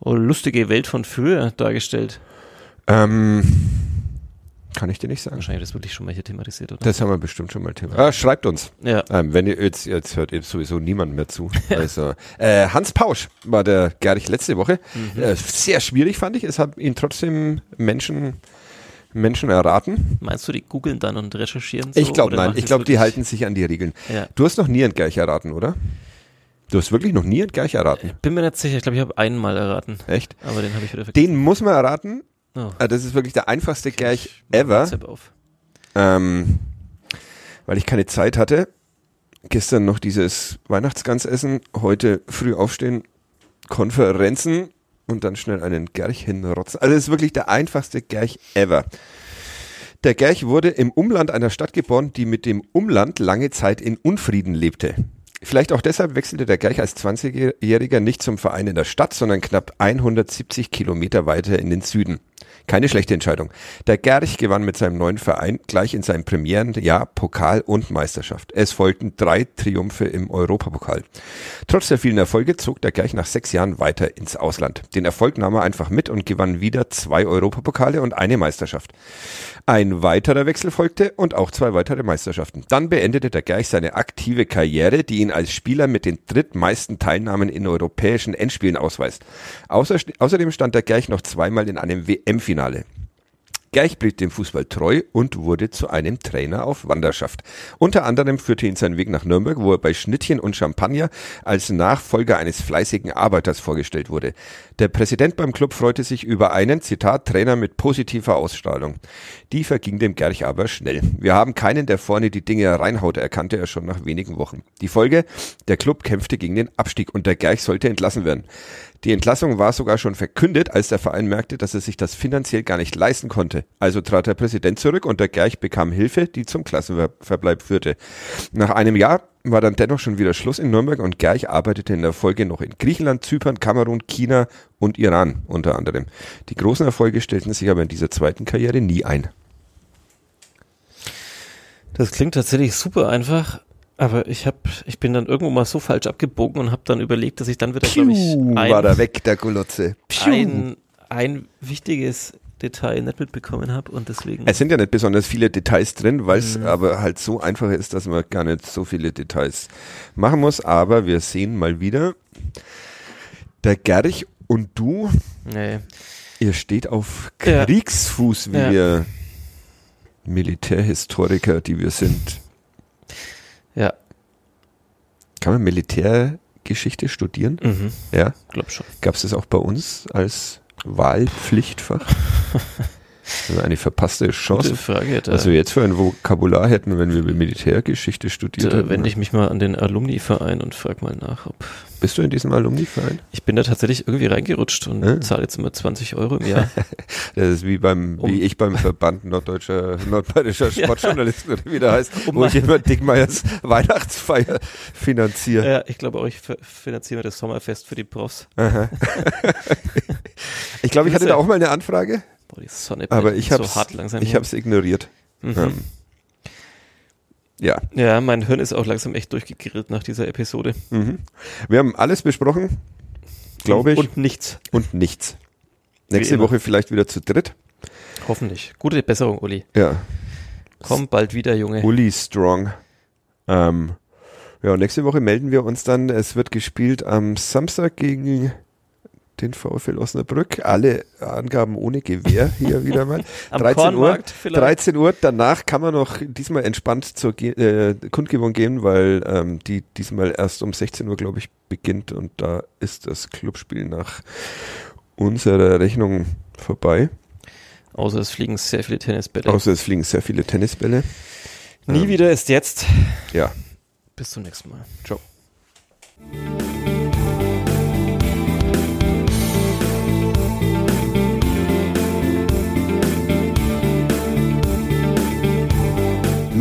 oh, lustige Welt von früher dargestellt? Ähm, kann ich dir nicht sagen. Wahrscheinlich das wirklich schon mal hier thematisiert, oder? Das haben wir bestimmt schon mal thematisiert. Ah, schreibt uns. Ja. Ähm, wenn ihr jetzt, jetzt hört ihr sowieso niemand mehr zu. Also, äh, Hans Pausch war der Gerich letzte Woche. Mhm. Äh, sehr schwierig fand ich. Es haben ihn trotzdem Menschen Menschen erraten. Meinst du, die googeln dann und recherchieren so? Ich glaube nein. Ich glaube, die halten sich an die Regeln. Ja. Du hast noch nie ein Gerich erraten, oder? Du hast wirklich noch nie ein Gerich erraten. Bin mir nicht sicher. Ich glaube, ich habe einen mal erraten. Echt? Aber den habe ich wieder vergessen. Den muss man erraten. Oh. Ah, das ist wirklich der einfachste Gerch ever. Ähm, weil ich keine Zeit hatte. Gestern noch dieses Weihnachtsgansessen, heute früh aufstehen, Konferenzen und dann schnell einen Gerch hinrotzen. Also das ist wirklich der einfachste Gerch ever. Der Gerch wurde im Umland einer Stadt geboren, die mit dem Umland lange Zeit in Unfrieden lebte. Vielleicht auch deshalb wechselte der Gerch als 20-Jähriger nicht zum Verein in der Stadt, sondern knapp 170 Kilometer weiter in den Süden. Keine schlechte Entscheidung. Der Gerch gewann mit seinem neuen Verein gleich in seinem Premierenjahr Pokal und Meisterschaft. Es folgten drei Triumphe im Europapokal. Trotz der vielen Erfolge zog der Gerch nach sechs Jahren weiter ins Ausland. Den Erfolg nahm er einfach mit und gewann wieder zwei Europapokale und eine Meisterschaft. Ein weiterer Wechsel folgte und auch zwei weitere Meisterschaften. Dann beendete der Gerch seine aktive Karriere, die ihn als Spieler mit den drittmeisten Teilnahmen in europäischen Endspielen ausweist. Außerdem stand der Gerch noch zweimal in einem WM-Finale Finale. Gleich blieb dem Fußball treu und wurde zu einem Trainer auf Wanderschaft. Unter anderem führte ihn seinen Weg nach Nürnberg, wo er bei Schnittchen und Champagner als Nachfolger eines fleißigen Arbeiters vorgestellt wurde. Der Präsident beim Club freute sich über einen, Zitat, Trainer mit positiver Ausstrahlung. Die verging dem Gerch aber schnell. Wir haben keinen, der vorne die Dinge reinhaut, erkannte er schon nach wenigen Wochen. Die Folge, der Club kämpfte gegen den Abstieg und der Gerch sollte entlassen werden. Die Entlassung war sogar schon verkündet, als der Verein merkte, dass er sich das finanziell gar nicht leisten konnte. Also trat der Präsident zurück und der Gerch bekam Hilfe, die zum Klassenverbleib führte. Nach einem Jahr war dann dennoch schon wieder Schluss in Nürnberg und Gerch arbeitete in der Folge noch in Griechenland, Zypern, Kamerun, China und Iran unter anderem. Die großen Erfolge stellten sich aber in dieser zweiten Karriere nie ein. Das klingt tatsächlich super einfach. Aber ich hab, ich bin dann irgendwo mal so falsch abgebogen und habe dann überlegt, dass ich dann wieder, glaube ich, ein, war da weg, der Golotze. Ein, ein wichtiges Detail nicht mitbekommen habe und deswegen. Es sind ja nicht besonders viele Details drin, weil es mhm. aber halt so einfach ist, dass man gar nicht so viele Details machen muss. Aber wir sehen mal wieder, der Gerch und du, nee. ihr steht auf Kriegsfuß, wie ja. wir Militärhistoriker, die wir sind. Ja. Kann man Militärgeschichte studieren? Mhm. Ja. Glaub schon. Gab es das auch bei uns als Wahlpflichtfach? Also eine verpasste Chance. Gute Frage. Da was wir jetzt für ein Vokabular hätten, wenn wir Militärgeschichte studiert da hätten. wende ich mich mal an den Alumni-Verein und frage mal nach, ob. Bist du in diesem Alumni-Verein? Ich bin da tatsächlich irgendwie reingerutscht und äh? zahle jetzt immer 20 Euro im Jahr. das ist wie beim, um. wie ich beim Verband norddeutscher, nordbayerischer Sportjournalisten oder wie der heißt, um wo ich immer Dickmeyers Weihnachtsfeier finanziere. Ja, ich glaube auch, ich finanziere das Sommerfest für die Profs. ich glaube, ich hatte da auch mal eine Anfrage. Boah, die Sonne Aber ich habe so ich habe es ignoriert. Mhm. Ähm, ja. Ja, mein Hirn ist auch langsam echt durchgegrillt nach dieser Episode. Mhm. Wir haben alles besprochen, glaube ich. Und nichts. Und nichts. Nächste Woche vielleicht wieder zu dritt. Hoffentlich. Gute Besserung, Uli. Ja. Komm bald wieder, Junge. Uli Strong. Ähm, ja, nächste Woche melden wir uns dann. Es wird gespielt am Samstag gegen den VfL Osnabrück. Alle Angaben ohne Gewehr hier wieder mal. 13 Uhr. Vielleicht. 13 Uhr. Danach kann man noch diesmal entspannt zur äh, Kundgebung gehen, weil ähm, die diesmal erst um 16 Uhr, glaube ich, beginnt und da ist das Clubspiel nach unserer Rechnung vorbei. Außer es fliegen sehr viele Tennisbälle. Außer es fliegen sehr viele Tennisbälle. Nie ähm, wieder ist jetzt. Ja. Bis zum nächsten Mal. Ciao.